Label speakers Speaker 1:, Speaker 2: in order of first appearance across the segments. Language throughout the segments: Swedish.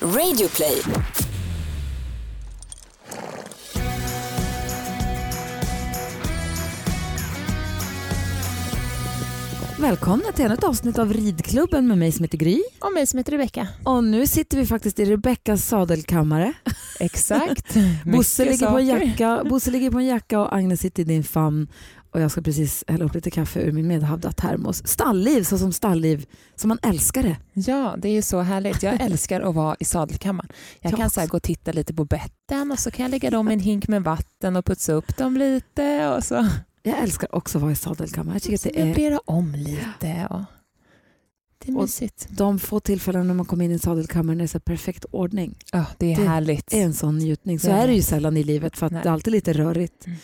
Speaker 1: Radioplay.
Speaker 2: Välkomna till ännu ett avsnitt av Ridklubben med mig som heter Gry.
Speaker 3: Och mig som heter Rebecka.
Speaker 2: Och nu sitter vi faktiskt i Rebeckas sadelkammare.
Speaker 3: Exakt.
Speaker 2: Bosse ligger, på en jacka, Bosse ligger på en jacka och Agnes sitter i din famn. Och jag ska precis hälla upp lite kaffe ur min medhavda termos. Stallliv, så som stallliv, som man älskar det.
Speaker 3: Ja, det är ju så härligt. Jag älskar att vara i sadelkammaren. Jag kan så gå och titta lite på betten och så kan jag lägga dem i en hink med vatten och putsa upp dem lite. Och så
Speaker 2: Jag älskar också att vara i sadelkammaren. Jag tycker att det är
Speaker 3: möblera om lite. Och det är
Speaker 2: Och-
Speaker 3: mysigt.
Speaker 2: de få tillfällen när man kommer in i sadelkammaren är så perfekt ordning.
Speaker 3: Ja, det är
Speaker 2: Det
Speaker 3: härligt.
Speaker 2: Det är en sån njutning. Så
Speaker 3: Ja.
Speaker 2: är det ju sällan i livet för att
Speaker 3: Nej.
Speaker 2: det är alltid lite rörigt.
Speaker 3: Mm.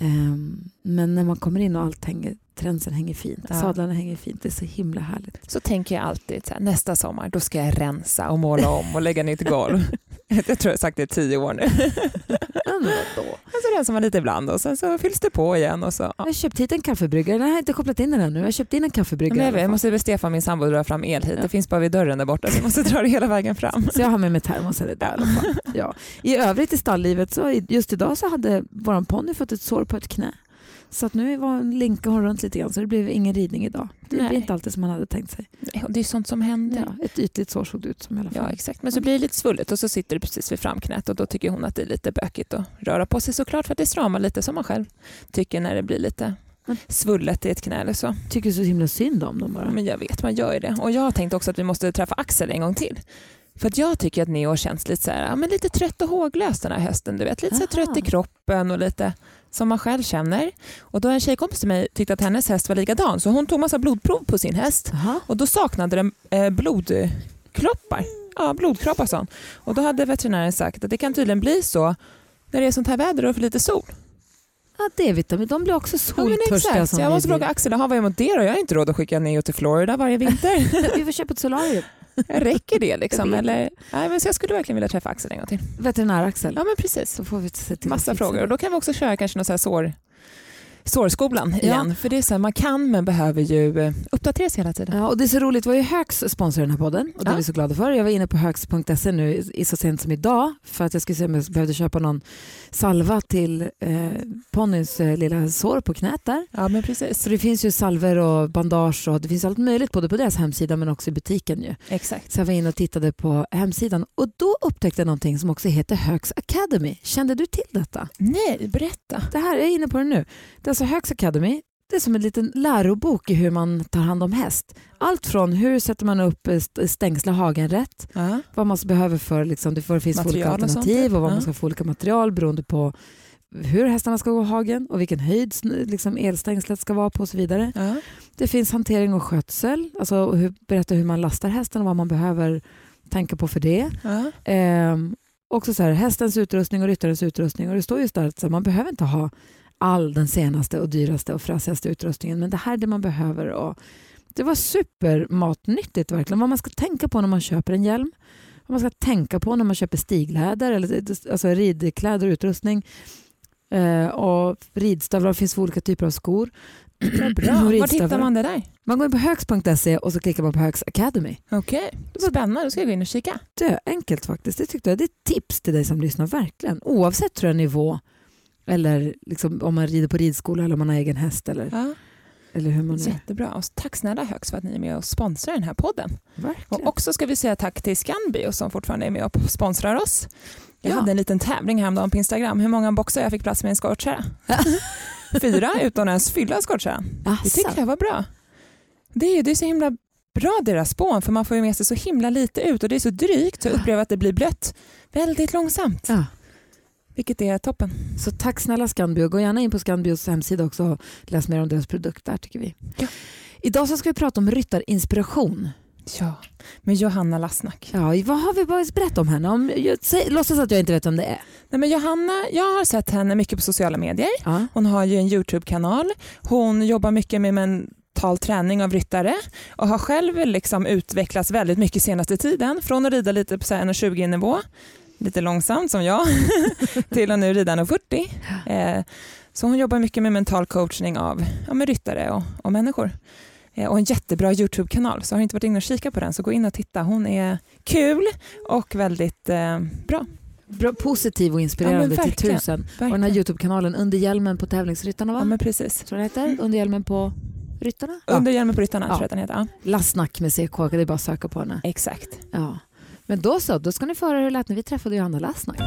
Speaker 2: Ehm, men när man kommer in och allt hänger, tränsen hänger fint,
Speaker 3: Ja.
Speaker 2: sadlarna hänger fint, det är så himla härligt.
Speaker 3: Så tänker jag alltid här, nästa sommar då ska jag rensa och måla om och lägga nytt golv. jag tror jag har sagt det i tio år nu. Så rensar man lite ibland och sen så fylls det på igen. Och så, ja.
Speaker 2: Jag har köpt hit en kaffebryggare, Nej, jag har inte kopplat in den ännu. Jag har köpt in en kaffebryggare. I
Speaker 3: jag, måste be Stefan, min sambo, dra fram el hit.
Speaker 2: Ja.
Speaker 3: Det finns bara vid dörren där borta så jag måste dra det hela vägen fram.
Speaker 2: Så jag har med mig termosen alla fall. Ja. I övrigt i stalllivet, så just idag så hade vår ponny fått ett sår på ett knä. Så att nu var linkade hon runt lite grann så det blev ingen ridning idag. Det
Speaker 3: Nej.
Speaker 2: blir inte alltid som man hade tänkt sig.
Speaker 3: Nej, Det är sånt som händer.
Speaker 2: Ja, ett ytligt sår såg det ut som i alla fall.
Speaker 3: Ja, exakt. Men så blir det lite svullet och så sitter det precis vid framknät och då tycker hon att det är lite bökigt att röra på sig såklart för att det stramar lite som man själv tycker när det blir lite
Speaker 2: Men-
Speaker 3: svullet i ett knä eller så.
Speaker 2: Tycker så himla synd om dem bara.
Speaker 3: Men jag vet, man gör ju det. Och jag har tänkt också att vi måste träffa Axel en gång till. För att jag tycker att Neo känns lite, så här, ja, men lite trött och håglös den här hösten. Du vet, lite så
Speaker 2: Aha.
Speaker 3: trött i kroppen och lite som man själv känner. Och då en tjejkompis till mig tyckte att hennes häst var likadan så hon tog massa blodprov på sin häst
Speaker 2: Jaha.
Speaker 3: och då saknade den eh, blodkroppar. Ja, blodkroppar sa hon. Och då hade veterinären sagt att det kan tydligen bli så när det är sånt här väder och för lite sol.
Speaker 2: Ja, D-vitamin, de blir också
Speaker 3: Ja,
Speaker 2: soltörstiga.
Speaker 3: exakt. Så jag måste fråga Axel, "Jaha, vad är mot det då? Jag har inte råd att skicka Neo till Florida varje vinter.
Speaker 2: Vi får köpa ett solarium.
Speaker 3: Räcker det liksom? Eller? Nej, men så jag skulle verkligen vilja träffa Axel en gång till.
Speaker 2: Veterinär-Axel.
Speaker 3: Ja men precis.
Speaker 2: Så får vi se till
Speaker 3: Massa frågor. Och då kan vi också köra kanske någon så här sår, sårskolan
Speaker 2: Ja.
Speaker 3: igen. För det är så här, man kan men behöver ju eh, uppdateras hela tiden.
Speaker 2: Ja, och det är så roligt, det var ju Högs sponsor den här podden och det är
Speaker 3: Ja.
Speaker 2: vi så glada för. Jag var inne på högs.se nu så sent som idag för att jag skulle se om jag behövde köpa någon salva till eh, ponnys eh, lilla sår på knät där.
Speaker 3: Ja men precis.
Speaker 2: Så det finns ju salver och bandage och det finns allt möjligt både på deras hemsida men också i butiken ju.
Speaker 3: Exakt.
Speaker 2: Så jag var inne och tittade på hemsidan och då upptäckte jag någonting som också heter Högs Academy. Kände du till detta?
Speaker 3: Nej, berätta.
Speaker 2: Det här, jag är inne på det nu. Det är alltså Högs Academy. Det är som en liten lärobok i hur man tar hand om häst. Allt från hur sätter man upp eh, st- stängsla hagen rätt,
Speaker 3: Ja.
Speaker 2: vad man behöver för, liksom, det finns för olika
Speaker 3: Material och
Speaker 2: alternativ och vad
Speaker 3: ja.
Speaker 2: man ska få olika material beroende på hur hästarna ska gå hagen och vilken höjd liksom, elstängslet ska vara på och så vidare.
Speaker 3: Ja.
Speaker 2: Det finns hantering och skötsel, alltså hur, berätta hur man lastar hästen och vad man behöver tänka på för det. Ehm, också så här, hästens utrustning och ryttarens utrustning och det står just där att man behöver inte ha all den senaste och dyraste och fräsigaste utrustningen men det här är det man behöver. Och det var supermatnyttigt verkligen. Vad man ska tänka på när man köper en hjälm. Vad man ska tänka på när man köper stigläder eller alltså ridkläder och utrustning. Eh, och ridstövlar, det finns olika typer av skor.
Speaker 3: Bra. Var hittar man det där?
Speaker 2: Man går in på högs.se och så klickar man på Högs Academy.
Speaker 3: Okej, spännande. Då ska jag gå in och kika.
Speaker 2: Det enkelt faktiskt. Det tyckte jag. Det är ett tips till dig som lyssnar verkligen. Oavsett tror jag, nivå eller liksom, om man rider på ridskola eller om man har egen häst eller,
Speaker 3: Ja.
Speaker 2: eller hur man är.
Speaker 3: Jättebra. Och tack snälla Högs för att ni är med och sponsrar den här podden.
Speaker 2: Verkligen.
Speaker 3: Och också ska vi säga tack till Scanbio som fortfarande är med och sponsrar oss. Jag
Speaker 2: Ja.
Speaker 3: hade en liten tävling häromdagen på Instagram hur många boxar jag fick plats med i en skottkärra. Fyra utan att ens fylla skottkärran. Det tycker jag var bra. Det är, det är så himla bra deras spån för man får ju med sig så himla lite ut och det är så drygt så jag upplever att det blir blött väldigt långsamt.
Speaker 2: Ja.
Speaker 3: Vilket är toppen.
Speaker 2: Så tack snälla Scanbio. Gå gärna in på Scanbios hemsida också och läs mer om deras produkt där tycker vi.
Speaker 3: Ja.
Speaker 2: Idag så ska vi prata om ryttarinspiration.
Speaker 3: Ja, med Johanna Lassnack.
Speaker 2: Ja, vad har vi börjat berätta om henne? Om, jag, säg, låtsas att jag inte vet vem det är.
Speaker 3: Nej, men Johanna, jag har sett henne mycket på sociala medier.
Speaker 2: Ja.
Speaker 3: Hon har ju en Youtube-kanal. Hon jobbar mycket med mental träning av ryttare och har själv liksom utvecklats väldigt mycket senaste tiden. Från att rida lite på så här 1,20 nivå, lite långsamt som jag, till att nu rida 1,40. Eh, så hon jobbar mycket med mental coachning av ja, med ryttare och, och människor.
Speaker 4: Eh, och en jättebra YouTube-kanal. Så har ni inte varit inne och kika på den så gå in och titta. Hon är kul och väldigt eh, bra.
Speaker 2: Bra, positiv och inspirerande
Speaker 4: Ja,
Speaker 2: till
Speaker 4: verkligen.
Speaker 2: tusen. Och
Speaker 4: Verkligen.
Speaker 2: den här Youtube-kanalen Under hjälmen på tävlingsryttarna va?
Speaker 4: Ja, men precis.
Speaker 2: Tror det heter? Under hjälmen på ryttarna?
Speaker 4: Under hjälmen på ryttarna
Speaker 2: Ja.
Speaker 4: tror jag den heter. Ja,
Speaker 2: Lasnack med CK, det är bara att söka på henne.
Speaker 4: exakt.
Speaker 2: Ja. Men då så, då ska ni få höra hur det lät när vi träffade Johanna Lasnack.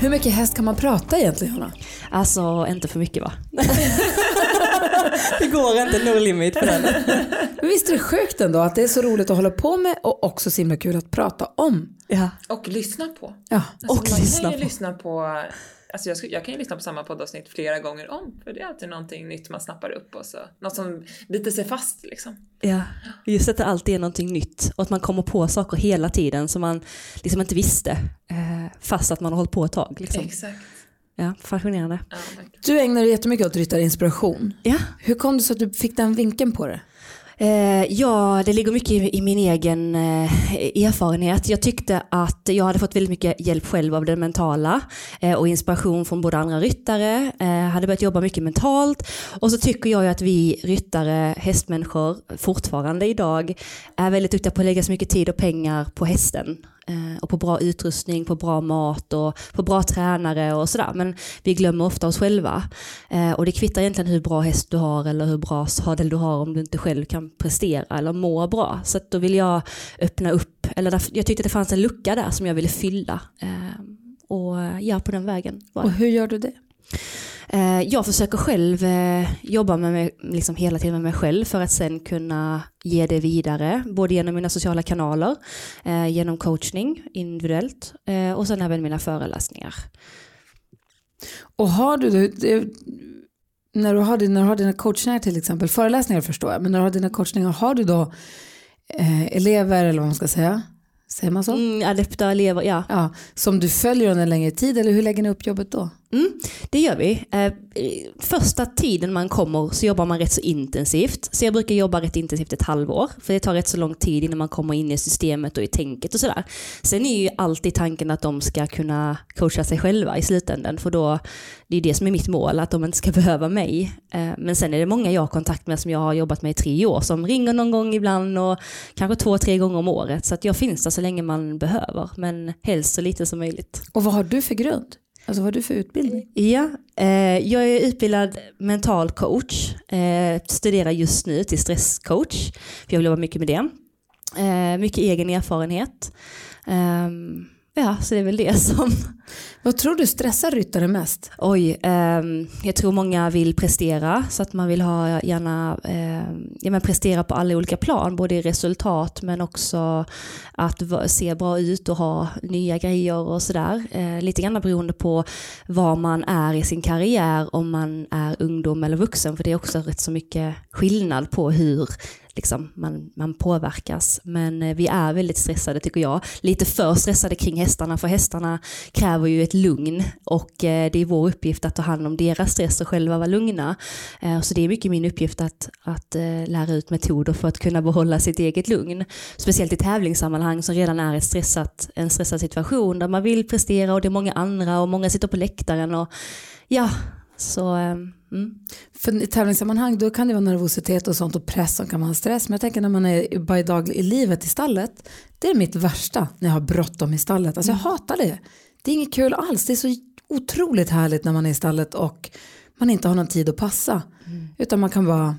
Speaker 2: Hur mycket häst kan man prata egentligen Johanna?
Speaker 5: Alltså inte för mycket va? det går inte, no limit på den.
Speaker 2: Men visst är det sjukt ändå att det är så roligt att hålla på med och också så himla kul att prata om.
Speaker 5: Ja.
Speaker 3: Och lyssna på.
Speaker 2: Ja.
Speaker 3: Alltså,
Speaker 5: Och
Speaker 3: man
Speaker 5: lyssna
Speaker 3: kan ju
Speaker 5: på.
Speaker 3: lyssna på Alltså jag, jag kan ju lyssna på samma poddavsnitt flera gånger om för det är alltid någonting nytt man snappar upp och så något som biter sig fast liksom.
Speaker 5: ja. Just att det alltid är någonting nytt och att man kommer på saker hela tiden som man liksom inte visste eh, fast att man har hållit på ett tag. Liksom.
Speaker 3: Exakt.
Speaker 5: Ja, fascinerande.
Speaker 3: Ja.
Speaker 2: Du ägnar dig jättemycket åt ryttarinspiration.
Speaker 5: Ja.
Speaker 2: Hur kom det så att du fick den vinkeln på det?
Speaker 5: Eh, ja, det ligger mycket i, i min egen eh, erfarenhet. Jag tyckte att jag hade fått väldigt mycket hjälp själv av det mentala eh, och inspiration från både andra ryttare. Eh, hade börjat jobba mycket mentalt och så tycker jag ju att vi ryttare, hästmänniskor, fortfarande idag är väldigt duktiga på att lägga så mycket tid och pengar på hästen. Eh, och på bra utrustning, på bra mat och på bra tränare och sådär. Men vi glömmer ofta oss själva. Eh, och det kvittar egentligen hur bra häst du har eller hur bra sadel du har om du inte själv kan prestera eller må bra. Så då vill jag öppna upp, eller jag tyckte det fanns en lucka där som jag ville fylla. Eh, och ja, på den vägen var
Speaker 2: Och
Speaker 5: det.
Speaker 2: hur gör du det?
Speaker 5: Eh, jag försöker själv eh, jobba med mig, liksom hela tiden med mig själv för att sen kunna ge det vidare, både genom mina sociala kanaler, eh, genom coachning individuellt och sen även mina föreläsningar.
Speaker 2: Och har du, det, när, du har, när du har dina coachningar till exempel, föreläsningar förstår jag, men när du har dina coachningar, har du då eh, elever eller vad man ska säga, säger man så?
Speaker 5: Mm, adepta elever, ja.
Speaker 2: Ja, som du följer under en längre tid eller hur lägger ni upp jobbet då?
Speaker 5: Mm, det gör vi. Eh, första tiden man kommer så jobbar man rätt så intensivt. Så jag brukar jobba rätt intensivt ett halvår. För det tar rätt så lång tid innan man kommer in i systemet och i tänket och sådär. Sen är ju alltid tanken att de ska kunna coacha sig själva i slutändan. För då, det är det som är mitt mål, att de inte ska behöva mig. Eh, men sen är det många jag har kontakt med som jag har jobbat med i tre år som ringer någon gång ibland och kanske två, tre gånger om året. Så att jag finns där så länge man behöver. Men helst så lite som möjligt.
Speaker 2: Och vad har du för grund? Alltså vad har du för utbildning?
Speaker 5: Ja, eh, jag är utbildad mental coach. Eh, studerar just nu till stresscoach. För jag vill jobba mycket med det. Eh, mycket egen erfarenhet. Ehm, ja, så det är väl det som...
Speaker 2: Vad tror du stressar ryttare mest?
Speaker 5: Oj, ehm, jag tror många vill prestera. Så att man vill ha gärna ehm, ja, men prestera på alla olika plan. Både i resultat men också att se bra ut och ha nya grejer och sådär. Eh, lite grann beroende på var man är i sin karriär, om man är ungdom eller vuxen. För det är också rätt så mycket skillnad på hur liksom, man, man påverkas. Men eh, vi är väldigt stressade tycker jag. Lite för stressade kring hästarna för hästarna kräver ju ett lugn och eh, det är vår uppgift att ta hand om deras stress och själva vara lugna. Eh, så det är mycket min uppgift att, att lära ut metoder för att kunna behålla sitt eget lugn. Speciellt i tävlingssammanhang som redan är ett stressat, en stressad situation där man vill prestera och det är många andra och många sitter på läktaren och ja, så ehm, mm.
Speaker 2: För i tävlingssammanhang då kan det vara nervositet och sånt och press och kan man ha stress. Men jag tänker när man är i, dag, i livet i stallet. Det är mitt värsta när jag har bråttom i stallet. Alltså jag hatar det. Det är inget kul alls. Det är så otroligt härligt när man är i stallet och man inte har någon tid att passa. Utan man kan bara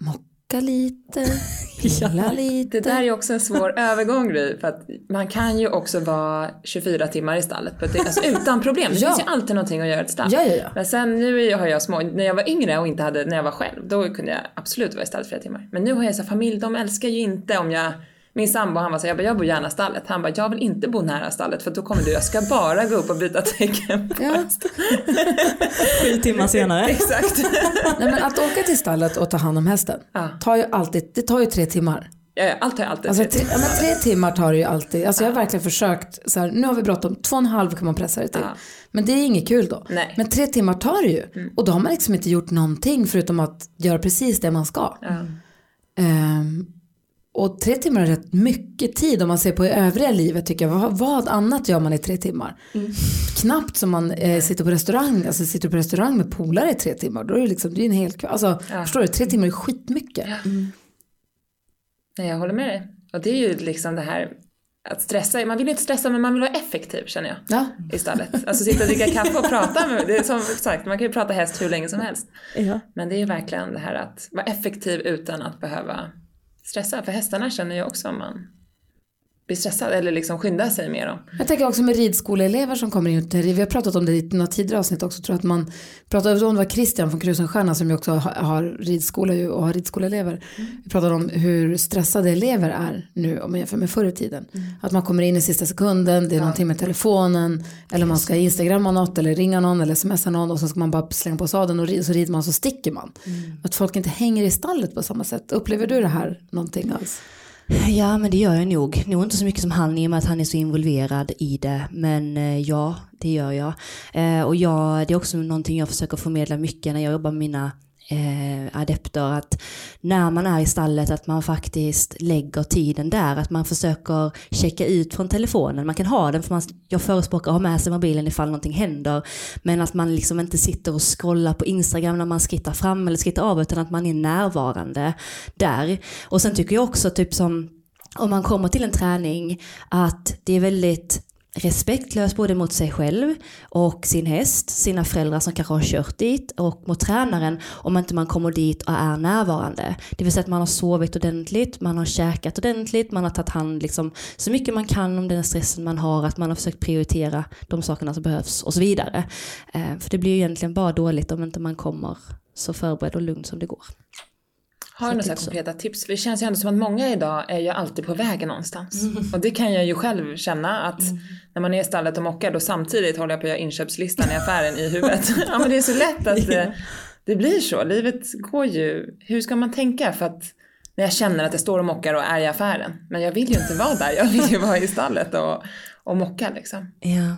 Speaker 2: mocka lite, pilla lite.
Speaker 3: Det där är också en svår övergång Gry, för att man kan ju också vara 24 timmar i stallet på ett, alltså, utan problem. Det
Speaker 2: Ja.
Speaker 3: finns ju alltid någonting att göra i ett stall.
Speaker 2: Ja, ja, ja.
Speaker 3: Men sen nu har jag små, när jag var yngre och inte hade, när jag var själv, då kunde jag absolut vara i stallet flera timmar. Men nu har jag så här familj, de älskar ju inte om jag min sambo han var så här, jag, bara, jag bor gärna stallet. Han bara, jag vill inte bo nära stallet för då kommer du, jag ska bara gå upp och byta tecken.
Speaker 2: Ja.
Speaker 5: sju timmar senare.
Speaker 3: Exakt.
Speaker 2: Nej, men att åka till stallet och ta hand om hästen
Speaker 3: Ja.
Speaker 2: tar ju alltid, det tar ju tre timmar.
Speaker 3: Ja, Allt jag alltid
Speaker 2: Alltså, tre, ja, men tre timmar tar det ju alltid. Alltså, jag har verkligen försökt, så här, nu har vi bråttom, två och en halv kan man pressa det till.
Speaker 3: Ja.
Speaker 2: Men det är inget kul då.
Speaker 3: Nej.
Speaker 2: Men tre timmar tar det ju. Och då har man liksom inte gjort någonting förutom att göra precis det man ska.
Speaker 3: Ja.
Speaker 2: Ehm, Och tre timmar är rätt mycket tid om man ser på i övriga livet tycker jag. Vad, vad annat gör man i tre timmar? Knappt som man eh, sitter på restaurang, alltså sitter på restaurang med polare i tre timmar. Då är det liksom, det är en hel kväll. Alltså,
Speaker 3: Ja.
Speaker 2: förstår du, tre timmar är skitmycket.
Speaker 3: Nej, jag håller med dig. Och det är ju liksom det här att stressa. Man vill ju inte stressa men man vill vara effektiv känner jag.
Speaker 2: Ja.
Speaker 3: Istället. Alltså sitta och dricka kaffe och prata med, det är som sagt, man kan ju prata häst hur länge som helst.
Speaker 5: Ja.
Speaker 3: Men det är ju verkligen det här att vara effektiv utan att behöva stressa. För hästarna känner ju också om man blir stressad eller liksom skyndar sig med dem.
Speaker 2: Jag tänker också med ridskoleelever som kommer in till Vi har pratat om det i några tidigare avsnitt också. Tror att man pratade om det var Christian från Krusenstjerna som ju också har, ridskola och har ridskoleelever. Vi pratade om hur stressade elever är nu om man jämför med förr i tiden. Att man kommer in i sista sekunden, det är någonting med telefonen eller man ska instagramma något eller ringa någon eller smsa någon och så ska man bara slänga på sadeln och så rider man så sticker man. Att folk inte hänger i stallet på samma sätt. Upplever du det här någonting alls?
Speaker 5: Ja men det gör jag nog. Nog inte så mycket som han i och med att han är så involverad i det. Men eh, ja, det gör jag. Eh, och jag, det är också någonting jag försöker förmedla mycket när jag jobbar med mina eh, adepter. Att när man är i stallet att man faktiskt lägger tiden där. Att man försöker checka ut från telefonen. Man kan ha den för man, jag förespråkar att ha med sig mobilen ifall någonting händer. Men att man liksom inte sitter och scrollar på Instagram när man skrittar fram eller skrittar av utan att man är närvarande där. Och sen tycker jag också typ som om man kommer till en träning att det är väldigt respektlös både mot sig själv och sin häst, sina föräldrar som kanske har kört dit och mot tränaren om inte man kommer dit och är närvarande. Det vill säga att man har sovit ordentligt, man har käkat ordentligt, man har tagit hand liksom, så mycket man kan om den stressen man har, att man har försökt prioritera de sakerna som behövs och så vidare. Eh, för det blir ju egentligen bara dåligt om inte man kommer så förberedd och lugn som det går.
Speaker 3: Har du några
Speaker 5: tips.
Speaker 3: konkreta tips? För det känns ju ändå som att många idag är ju alltid på väg någonstans. Och det kan jag ju själv känna att när man är i stallet och mockar då samtidigt håller jag på att göra inköpslistan i affären i huvudet. ja men det är så lätt att det, det blir så. Livet går ju, hur ska man tänka för att när jag känner att jag står och mockar och är i affären. Men jag vill ju inte vara där, jag vill ju vara i stallet och, och mocka liksom.
Speaker 5: Ja.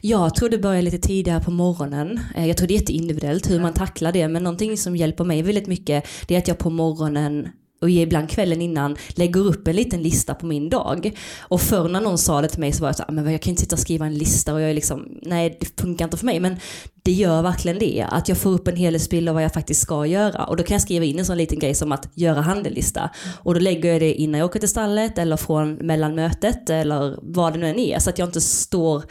Speaker 5: Jag tror det börjar lite tidigare på morgonen. Eh, Jag tror det är jätteindividuellt hur man tacklar det. Men någonting som hjälper mig väldigt mycket det är att jag på morgonen och ibland kvällen innan lägger upp en liten lista på min dag. Och förr när någon sa det till mig så var jag så "Ah, men jag kan inte sitta och skriva en lista och jag är liksom, nej det funkar inte för mig. Men det gör verkligen det, att jag får upp en helhetsbild av vad jag faktiskt ska göra. Och då kan jag skriva in en sån liten grej som att göra handelista. Och då lägger jag det innan jag åker till stallet eller från mellan mötet eller vad det nu än är. Så att jag inte står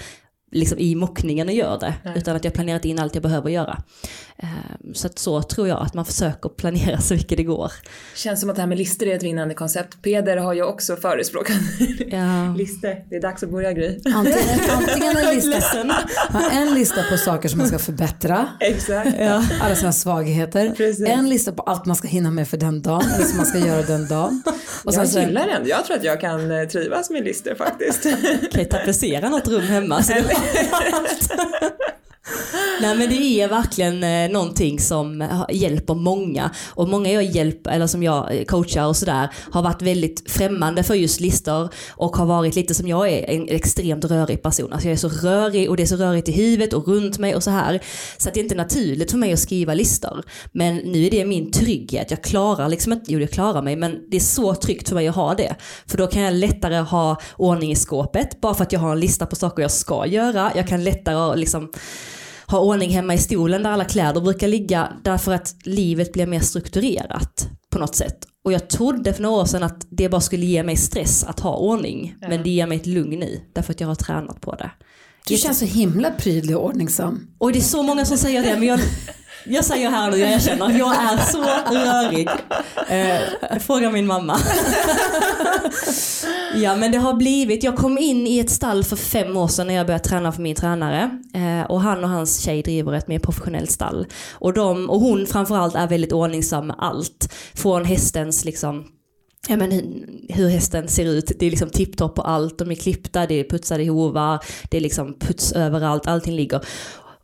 Speaker 5: liksom i mockningen och gör det.
Speaker 3: Nej.
Speaker 5: Utan att jag planerat in allt jag behöver göra. Ehm, Så att så tror jag att man försöker planera så mycket det går.
Speaker 3: Känns som att det här med listor är ett vinnande koncept. Peder har ju också förespråkat
Speaker 5: Ja.
Speaker 3: listor. Det är dags att börja Gry.
Speaker 2: Antingen, antingen en, lista, en lista på saker som man ska förbättra.
Speaker 3: Exakt.
Speaker 2: alla sina svagheter.
Speaker 3: Precis.
Speaker 2: En lista på allt man ska hinna med för den dagen, eller som man ska göra den dagen. Och sen
Speaker 3: Jag
Speaker 2: så,
Speaker 3: gillar den. Jag tror att jag kan eh, trivas med listor faktiskt.
Speaker 5: Kan jag tapetsera något rum hemma? Så Nej men det är verkligen eh, någonting som eh, hjälper många. Och många jag hjälper, eller som jag eh, coachar och sådär, har varit väldigt främmande för just listor. Och har varit lite som jag är, en extremt rörig person. Alltså jag är så rörig och det är så rörigt i huvudet och runt mig och så här. Så att det är inte naturligt för mig att skriva listor. Men nu är det min trygghet. Jag klarar liksom inte, jo jag klarar mig, men det är så tryggt för mig att ha det. För då kan jag lättare ha ordning i skåpet, bara för att jag har en lista på saker jag ska göra. Jag kan lättare liksom ha ordning hemma i stolen där alla kläder brukar ligga därför att livet blir mer strukturerat på något sätt. Och jag trodde för några år sedan att det bara skulle ge mig stress att ha ordning.
Speaker 3: Ja.
Speaker 5: Men det ger mig ett lugn i därför att jag har tränat på det.
Speaker 2: du känns så himla prydlig och ordningsam.
Speaker 5: Och det är så många som säger det men jag, jag säger här nu, jag erkänner, jag är så rörig. Eh, fråga min mamma. ja men det har blivit, jag kom in i ett stall för fem år sedan när jag började träna för min tränare. Eh, och han och hans tjej driver ett mer professionellt stall. Och, de, och hon framförallt är väldigt ordningsam med allt. Från hästens liksom Ja, men hur- hur hästen ser ut, det är liksom tipptopp på allt, de är klippta, det är putsade hovar, det är liksom puts överallt, allting ligger.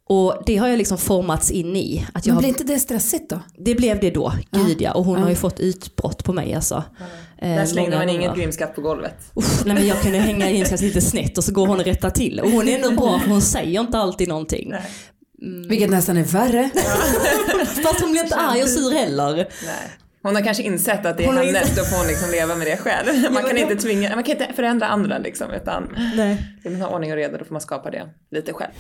Speaker 5: Och det har jag liksom formats in i. Att jag
Speaker 2: Men
Speaker 5: har,
Speaker 2: blir inte det stressigt då?
Speaker 5: det blev det då, gud ja. Och hon
Speaker 2: Ja.
Speaker 5: har ju fått utbrott på mig alltså. Eh,
Speaker 3: Där slängde
Speaker 5: många
Speaker 3: man inget grimskatt på golvet.
Speaker 5: Uff, nej men jag kunde hänga sig lite snett och så går hon och rättar till. Och hon är ändå bra för hon säger inte alltid någonting.
Speaker 3: Nej.
Speaker 2: Vilket nästan är värre.
Speaker 5: Fast hon blir inte arg och sur heller.
Speaker 3: Nej. Hon har kanske insett att det är
Speaker 5: Hon har
Speaker 3: hennes,
Speaker 5: insett-
Speaker 3: då får hon liksom leva med det själv. Man kan inte tvinga, man kan inte förändra andra liksom, utan
Speaker 5: Nej.
Speaker 3: vill man ha ordning och reda då får man skapa det lite själv.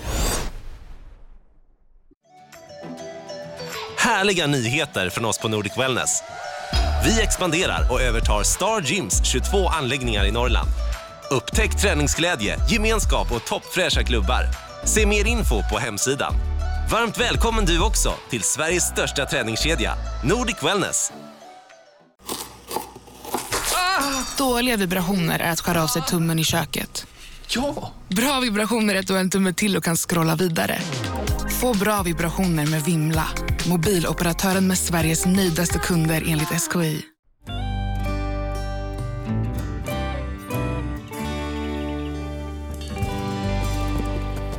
Speaker 6: Härliga nyheter från oss på Nordic Wellness. Vi expanderar och övertar Star Gyms 22 anläggningar i Norrland. Upptäck träningsglädje, gemenskap och toppfräscha klubbar. Se mer info på hemsidan. Varmt välkommen du också till Sveriges största träningskedja, Nordic Wellness.
Speaker 7: Dåliga vibrationer är att skära av sig tummen i köket.
Speaker 8: Ja!
Speaker 7: Bra vibrationer är att du har en tumme till och kan scrolla vidare. Få bra vibrationer med Vimla. Mobiloperatören med Sveriges nöjdaste kunder enligt SKI.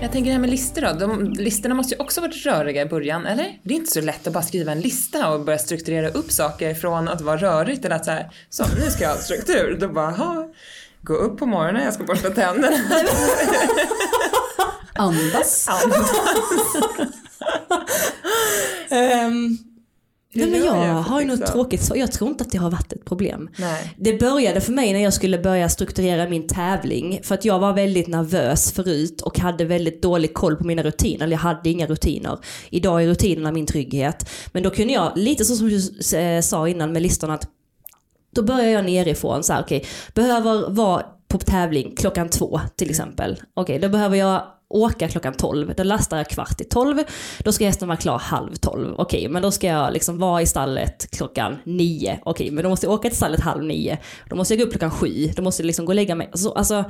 Speaker 3: Jag tänker det här med listor då. De, listorna måste ju också varit röriga i början, eller? Det är inte så lätt att bara skriva en lista och börja strukturera upp saker från att vara rörigt till att så här, så nu ska jag ha struktur. Då bara, ha, gå upp på morgonen, jag ska borsta tänderna.
Speaker 2: Andas.
Speaker 5: Ehm, nej, men jag
Speaker 3: jag,
Speaker 5: har ju något
Speaker 3: liksom?
Speaker 5: tråkigt så jag tror inte att det har varit ett problem.
Speaker 3: Nej.
Speaker 5: Det började för mig när jag skulle börja strukturera min tävling. För att jag var väldigt nervös förut och hade väldigt dålig koll på mina rutiner. Eller jag hade inga rutiner. Idag är rutinerna min trygghet. Men då kunde jag, lite så som du eh, sa innan med listorna, att då börjar jag nerifrån. Så här, okej, behöver vara på tävling klockan två till exempel. Okej, då behöver jag åka klockan 12. Då lastar jag kvart i 12. Då ska hästen vara klar halv 12. Okej, men då ska jag liksom vara i stallet klockan 9. Okej, men då måste jag åka till stallet halv 9. Då måste jag gå upp klockan 7. Då måste jag liksom gå och lägga mig. Så, alltså,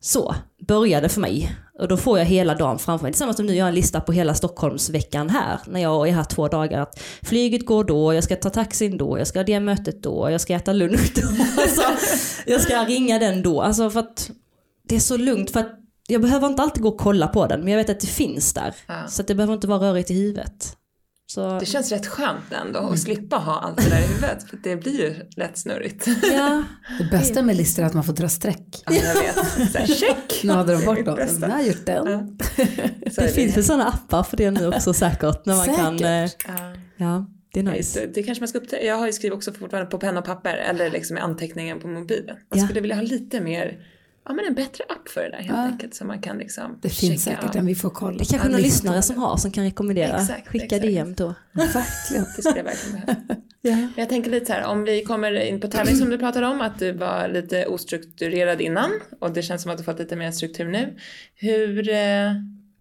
Speaker 5: så började för mig. Och då får jag hela dagen framför mig. Tillsammans med nu gör jag en lista på hela Stockholmsveckan här. När jag är här två dagar. Att flyget går då, jag ska ta taxin då, jag ska ha det mötet då, jag ska äta lunch då. Alltså, jag ska ringa den då. Alltså för att det är så lugnt. För att jag behöver inte alltid gå och kolla på den. Men jag vet att det finns där.
Speaker 3: Ja.
Speaker 5: Så att det behöver inte vara rörigt i huvudet. Så,
Speaker 3: Det känns rätt skönt ändå att slippa ha allt det där i huvudet. För det blir ju lätt snurrigt.
Speaker 5: ja,
Speaker 2: Det bästa med listor är att man får dra streck.
Speaker 3: Ja, jag vet. Så här, check!
Speaker 2: Nu hade de
Speaker 3: Det är
Speaker 2: bort dem. Jag har gjort den.
Speaker 3: Ja. Så
Speaker 5: det
Speaker 3: är
Speaker 5: finns väl sådana appar för det nu också säkert. När man kan, eh,
Speaker 2: Säkert.
Speaker 3: Ja.
Speaker 5: ja, det är nice.
Speaker 3: Det, det kanske man ska upptäcka. Jag har ju skrivit också fortfarande på penna och papper eller liksom i anteckningen på mobilen. Man
Speaker 5: Ja.
Speaker 3: skulle vilja ha lite mer, ja men en bättre app för det där helt
Speaker 2: Ja.
Speaker 3: enkelt så man kan liksom
Speaker 2: Det finns säkert en vi får kolla.
Speaker 5: Det kanske
Speaker 3: Ja,
Speaker 5: några lyssnare som har som kan rekommendera.
Speaker 3: Exakt,
Speaker 5: Skicka
Speaker 3: exakt.
Speaker 5: DM då.
Speaker 2: Verkligen.
Speaker 3: Det skulle jag verkligen behöva. Men Jag tänker lite så här, om vi kommer in på tävling som du pratade om, att du var lite ostrukturerad innan och det känns som att du fått lite mer struktur nu. Hur, eh,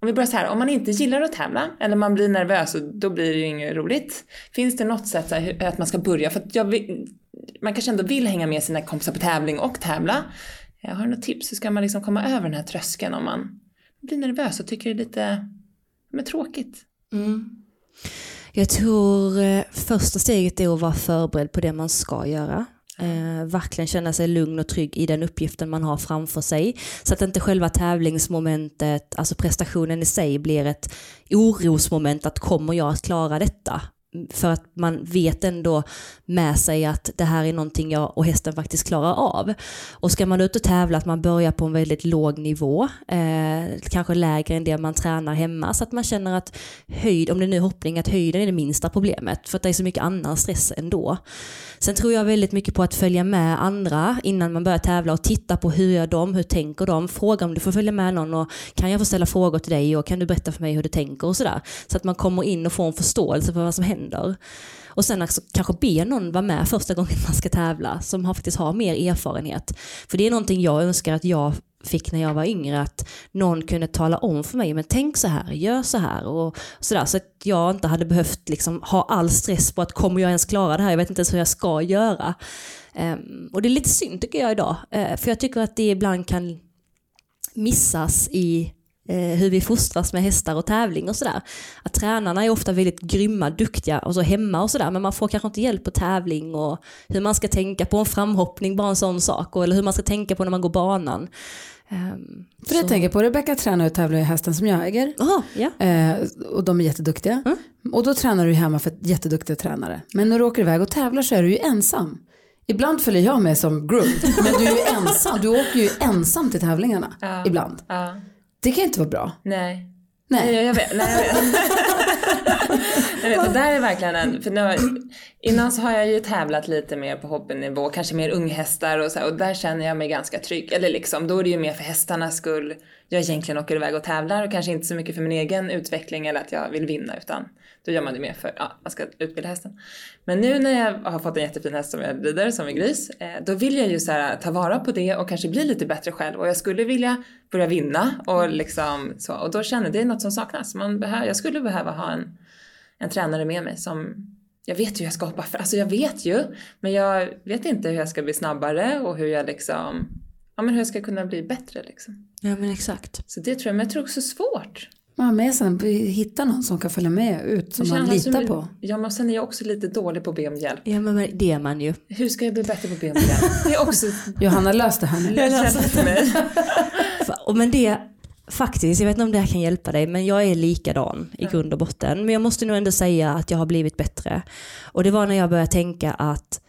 Speaker 3: om vi börjar så här, om man inte gillar att tävla eller man blir nervös och då blir det ju inget roligt. Finns det något sätt så här, att man ska börja? För att vill, man kanske ändå vill hänga med sina kompisar på tävling och tävla. Jag har något tips, hur ska man liksom komma över den här tröskeln om man blir nervös och tycker det är lite men tråkigt?
Speaker 5: Mm. Jag tror eh, första steget är att vara förberedd på det man ska göra. Eh, verkligen känna sig lugn och trygg i den uppgiften man har framför sig. Så att inte själva tävlingsmomentet, alltså prestationen i sig blir ett orosmoment att kommer jag att klara detta? För att man vet ändå med sig att det här är någonting jag och hästen faktiskt klarar av. Och ska man ut och tävla att man börjar på en väldigt låg nivå, eh, kanske lägre än det man tränar hemma, så att man känner att höjd, om det nu är hoppning, att höjden är det minsta problemet, för att det är så mycket annan stress ändå. Sen tror jag väldigt mycket på att följa med andra innan man börjar tävla och titta på hur gör de, hur tänker de, fråga om du får följa med någon och kan jag få ställa frågor till dig och kan du berätta för mig hur du tänker och sådär. Så att man kommer in och får en förståelse för vad som händer. Och sen också kanske be någon vara med första gången man ska tävla som har, faktiskt har mer erfarenhet. För det är någonting jag önskar att jag fick när jag var yngre, att någon kunde tala om för mig, men tänk så här, gör så här och sådär. Så att jag inte hade behövt liksom ha all stress på att kommer jag ens klara det här, jag vet inte ens hur jag ska göra. Ehm, och det är lite synd tycker jag idag, eh, för jag tycker att det ibland kan missas i hur vi fostras med hästar och tävling och sådär. Att tränarna är ofta väldigt grymma, duktiga och så hemma och sådär men man får kanske inte hjälp på tävling och hur man ska tänka på en framhoppning, bara en sån sak, och, eller hur man ska tänka på när man går banan. Um,
Speaker 2: För jag tänker på Rebecka tränar och tävlar i hästen som jag äger.
Speaker 5: Aha, ja.
Speaker 2: Eh, och de är jätteduktiga.
Speaker 5: Mm.
Speaker 2: Och då tränar du hemma för jätteduktiga tränare. Men när du åker iväg och tävlar så är du ju ensam. Ibland följer jag med som groom, men du är ju ensam. Du åker ju ensam till tävlingarna
Speaker 3: Ja.
Speaker 2: ibland.
Speaker 3: Ja,
Speaker 2: Det kan inte vara bra.
Speaker 3: nej.
Speaker 2: Nej.
Speaker 3: Nej, jag vet. Nej, jag vet. Jag vet, och där är verkligen en, för nu, innan så har jag ju tävlat lite mer på hobbynivå, kanske mer unghästar och så här, och där känner jag mig ganska trygg. Eller liksom, då är det ju mer för hästarnas skull jag egentligen åker iväg och tävlar och kanske inte så mycket för min egen utveckling eller att jag vill vinna utan då gör man det mer för att ja, man ska utbilda hästen. Men nu när jag har fått en jättefin häst som jag rider, som är gris, eh, då vill jag ju så här, ta vara på det och kanske bli lite bättre själv och jag skulle vilja börja vinna och liksom så. Och då känner jag det är något som saknas. Man behöver, jag skulle behöva ha en, en tränare med mig som jag vet ju hur jag ska hoppa för, alltså jag vet ju, men jag vet inte hur jag ska bli snabbare och hur jag liksom, ja men hur jag ska kunna bli bättre liksom.
Speaker 5: Ja men exakt.
Speaker 3: Så det tror jag, men jag tror också svårt.
Speaker 2: Har med sen, hitta någon som kan följa med ut som
Speaker 3: Det
Speaker 2: man litar
Speaker 3: som-
Speaker 2: på.
Speaker 3: Ja men sen är jag också lite dålig på att be om hjälp.
Speaker 5: Ja men det är man ju.
Speaker 3: Hur ska jag bli bättre på att be om hjälp? Det är också
Speaker 2: Johanna lös det här nu.
Speaker 3: lätt för mig.
Speaker 5: Fa- och Men det, faktiskt, jag vet inte om det här kan hjälpa dig, men jag är likadan i grund och botten. Men jag måste nog ändå säga att jag har blivit bättre. Och det var när jag började tänka att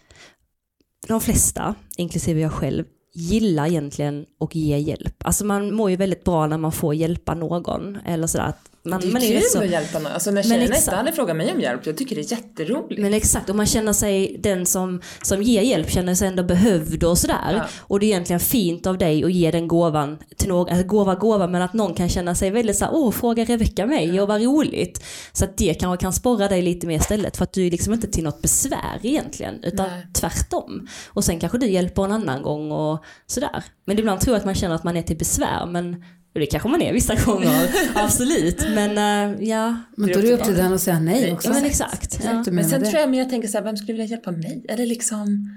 Speaker 5: de flesta, inklusive jag själv, gillar egentligen att ge hjälp. Alltså man mår ju väldigt bra när man får hjälpa någon. Eller sådär. att Man,
Speaker 3: Det är
Speaker 5: man
Speaker 3: kul
Speaker 5: rätt så-
Speaker 3: att hjälpa någon. Alltså när tjejerna inte hade frågat mig om hjälp, jag tycker det är jätteroligt.
Speaker 5: Men exakt, och man känner sig, den som, som ger hjälp känner sig ändå behövd och sådär.
Speaker 3: Ja.
Speaker 5: Och det är egentligen fint av dig att ge den gåvan till någon, alltså gåva gåva men att någon kan känna sig väldigt såhär, åh fråga Rebecka mig och vad roligt. Så att det kanske kan sporra dig lite mer istället för att du är liksom inte till något besvär egentligen utan
Speaker 3: Nej.
Speaker 5: tvärtom. Och sen kanske du hjälper en annan gång och sådär. Men ibland tror jag att man känner att man är till besvär men och det kanske man är vissa gånger, absolut. Men äh, ja,
Speaker 2: Men då är det upp till den att säga nej också.
Speaker 5: ja men exakt.
Speaker 2: Exakt,
Speaker 5: Ja.
Speaker 3: Men sen
Speaker 2: det.
Speaker 3: tror jag, men jag tänker så här, vem skulle vilja hjälpa mig? Eller liksom,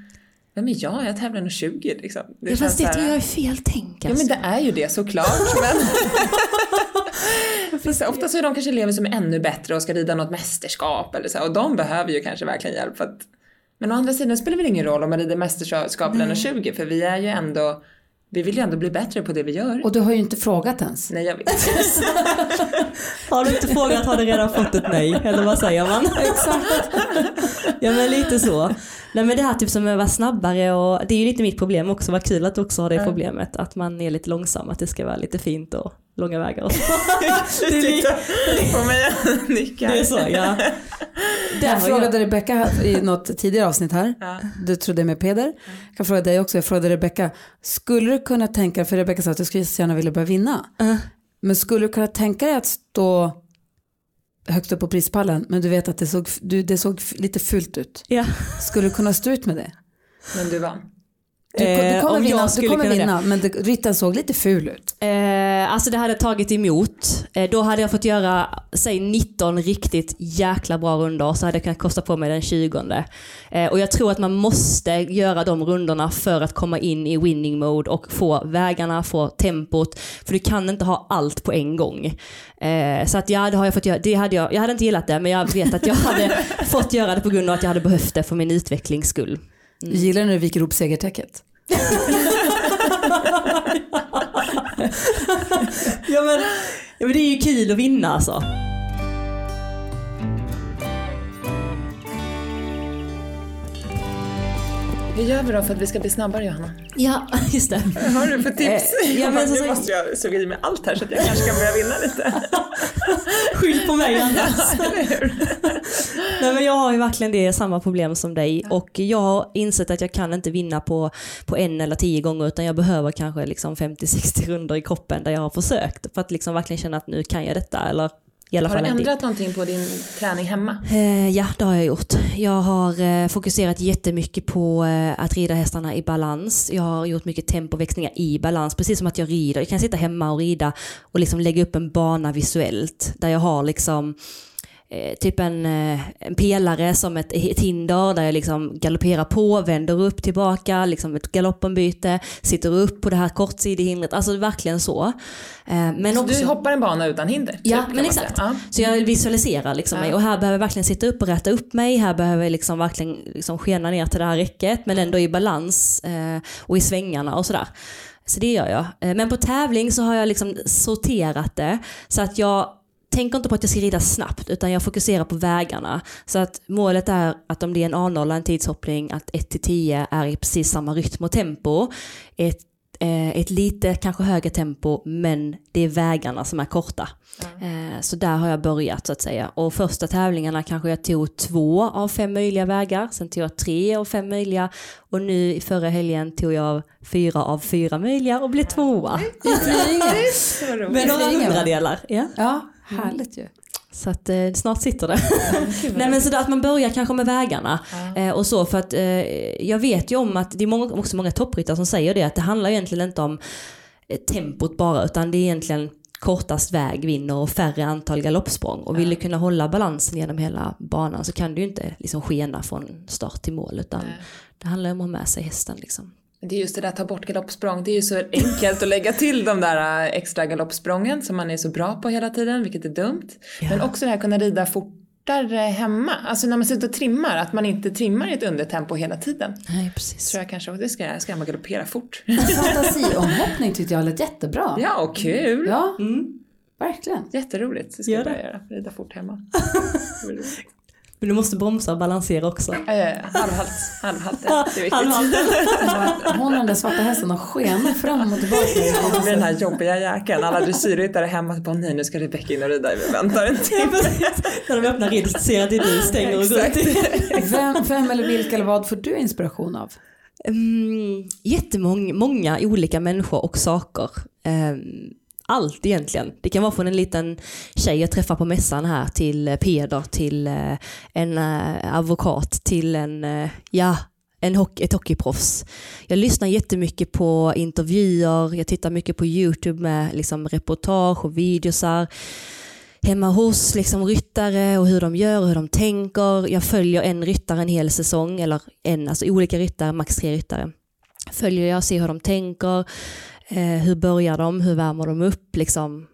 Speaker 3: vem är jag? Jag tävlar nog 20 liksom. Det
Speaker 5: Ja, fast det tror jag är fel tänk
Speaker 3: Ja
Speaker 5: alltså.
Speaker 3: men det är ju det såklart. Men det- ofta så är de kanske elever som är ännu bättre och ska rida något mästerskap eller så och de behöver ju kanske verkligen hjälp för att men å andra sidan spelar det väl ingen roll om man rider mästerskap eller 20 för vi är ju ändå vi vill ju ändå bli bättre på det vi gör.
Speaker 2: Och du har ju inte frågat ens.
Speaker 3: Nej jag vet.
Speaker 5: Har du inte frågat har du redan fått ett nej, eller vad säger man?
Speaker 2: Exakt.
Speaker 5: ja men lite så. Nej men det här typ som att vara snabbare och det är ju lite mitt problem också, vad kul att du också har det problemet. Att man är lite långsam, att det ska vara lite fint och långa vägar och är li-
Speaker 3: På mig nickar.
Speaker 5: det är så, ja.
Speaker 2: Jag frågade Rebecka i något tidigare avsnitt här.
Speaker 3: Ja.
Speaker 2: Du trodde med Peder. Jag kan fråga dig också. Jag frågade Rebecka. Skulle du kunna tänka för Rebecka sa att du skulle så gärna vilja börja vinna.
Speaker 5: Uh.
Speaker 2: Men skulle du kunna tänka dig att stå högst upp på prispallen men du vet att det såg, du, det såg lite fult ut.
Speaker 5: Ja.
Speaker 2: Skulle du kunna stå ut med det?
Speaker 3: Men du vann.
Speaker 2: Du, du
Speaker 5: Eh,
Speaker 2: kommer vinna, du kommer
Speaker 5: det.
Speaker 2: vinna men det, rytten såg lite ful ut.
Speaker 5: Eh, alltså det hade tagit emot. Eh, då hade jag fått göra, säg 19 riktigt jäkla bra rundor så hade jag kunnat kosta på mig den 20. Eh, och jag tror att man måste göra de rundorna för att komma in i winning mode och få vägarna, få tempot. För du kan inte ha allt på en gång. Eh, så att ja, det har jag fått göra. Det hade jag, jag hade inte gillat det men jag vet att jag hade fått göra det på grund av att jag hade behövt det för min utvecklings skull.
Speaker 2: Du gillar när du viker ihop segertäcket.
Speaker 5: Ja men, ja men det är ju kul att vinna alltså.
Speaker 3: Hur gör vi då för att vi ska bli snabbare Johanna?
Speaker 5: Ja, just det.
Speaker 3: Vad har du för tips?
Speaker 5: Eh, ja, men
Speaker 3: bara,
Speaker 5: så-
Speaker 3: nu måste jag suga i mig allt här så att jag kanske kan börja vinna lite.
Speaker 5: Skyll på mig annars. Nej men jag har ju verkligen det samma problem som dig och jag har insett att jag kan inte vinna på, på en eller tio gånger utan jag behöver kanske liksom 50-60 runder i kroppen där jag har försökt för att liksom verkligen känna att nu kan jag detta eller i alla
Speaker 3: Har
Speaker 5: fall
Speaker 3: du ändrat någonting på din träning hemma?
Speaker 5: Eh, ja, det har jag gjort. Jag har eh, fokuserat jättemycket på eh, att rida hästarna i balans. Jag har gjort mycket tempoväxlingar i balans, precis som att jag rider. Jag kan sitta hemma och rida och liksom lägga upp en bana visuellt där jag har liksom eh, typ en, eh, en pelare som ett, ett hinder där jag liksom galopperar på, vänder upp tillbaka, liksom ett galoppombyte, sitter upp på det här kortsidehindret. Alltså verkligen så. Eh, men
Speaker 3: Så
Speaker 5: också,
Speaker 3: du hoppar en bana utan hinder? typ,
Speaker 5: Ja,
Speaker 3: kan
Speaker 5: men exakt.
Speaker 3: Ja.
Speaker 5: Så jag visualiserar liksom
Speaker 3: Ja.
Speaker 5: mig och här behöver jag verkligen sitta upp och rätta upp mig. Här behöver jag liksom verkligen liksom skena ner till det här räcket men ändå i balans eh, och i svängarna och sådär. Så det gör jag. Eh, men på tävling så har jag liksom sorterat det så att jag tänker inte på att jag ska rida snabbt utan jag fokuserar på vägarna. Så att målet är att om det är en A0, en tidshoppning, att 1 till 10 är i precis samma rytm och tempo. Ett eh, ett lite kanske högre tempo men det är vägarna som är korta. Eh, så där har jag börjat så att säga. Och första tävlingarna kanske jag tog två av fem möjliga vägar, sen tog jag tre av fem möjliga och nu i förra helgen tog jag fyra av fyra möjliga och blev tvåa. Med några hundradelar. Ja.
Speaker 2: Ja, härligt ju.
Speaker 5: Så att eh, snart sitter det. Nej men så att man börjar kanske med vägarna eh, och så för att eh, jag vet ju om att det är många, också många toppryttare som säger det att det handlar egentligen inte om eh, tempot bara utan det är egentligen kortast väg vinner och färre antal galoppsprång. Och vill du kunna hålla balansen genom hela banan så kan du ju inte liksom skena från start till mål utan det handlar om att ha med sig hästen liksom.
Speaker 3: Det är just det där att ta bort galoppsprång. Det är ju så enkelt att lägga till de där äh, extra galoppsprången som man är så bra på hela tiden, vilket är dumt. Men också det här att kunna rida fortare hemma. Alltså när man sitter och trimmar, att man inte trimmar i ett undertempo hela tiden.
Speaker 5: Nej precis.
Speaker 3: Tror jag kanske, och det ska jag, ska jag galoppera fort.
Speaker 2: Fantasiomhoppning tyckte jag lät jättebra.
Speaker 3: ja, och kul!
Speaker 2: Ja,
Speaker 5: Mm.
Speaker 2: verkligen.
Speaker 3: Jätteroligt, det ska
Speaker 5: Gör
Speaker 3: jag börja göra. Rida fort hemma.
Speaker 5: Men du måste bromsa och balansera också.
Speaker 3: Ja, ja, ja. Halvhalt, halvhalt, ja, det är viktigt.
Speaker 5: Halvhalt.
Speaker 2: Hon och den där svarta hästen och skenar fram och tillbaka.
Speaker 3: Det blir den här jobbiga jäkeln. Alla dressyrryttare hemma bara nej nu ska Rebecka in och rida. Vi väntar en
Speaker 5: Ja,
Speaker 3: timme.
Speaker 5: När de öppnar ridhuset ser att det är du stänger och går ut.
Speaker 2: Vem, vem eller vilka eller vad får du inspiration av?
Speaker 5: Mm, jättemånga många olika människor och saker. Um, allt egentligen. Det kan vara från en liten tjej jag träffar på mässan här till eh, Peder, till eh, en eh, advokat, till en, ja, en hockey, ett hockeyproffs. Jag lyssnar jättemycket på intervjuer, jag tittar mycket på YouTube med liksom, reportage och videosar hemma hos liksom, ryttare och hur de gör och hur de tänker. Jag följer en ryttare en hel säsong, eller en, alltså olika ryttare, max tre ryttare. Följer jag, ser hur de tänker, eh, hur börjar de, hur värmer de upp, liksom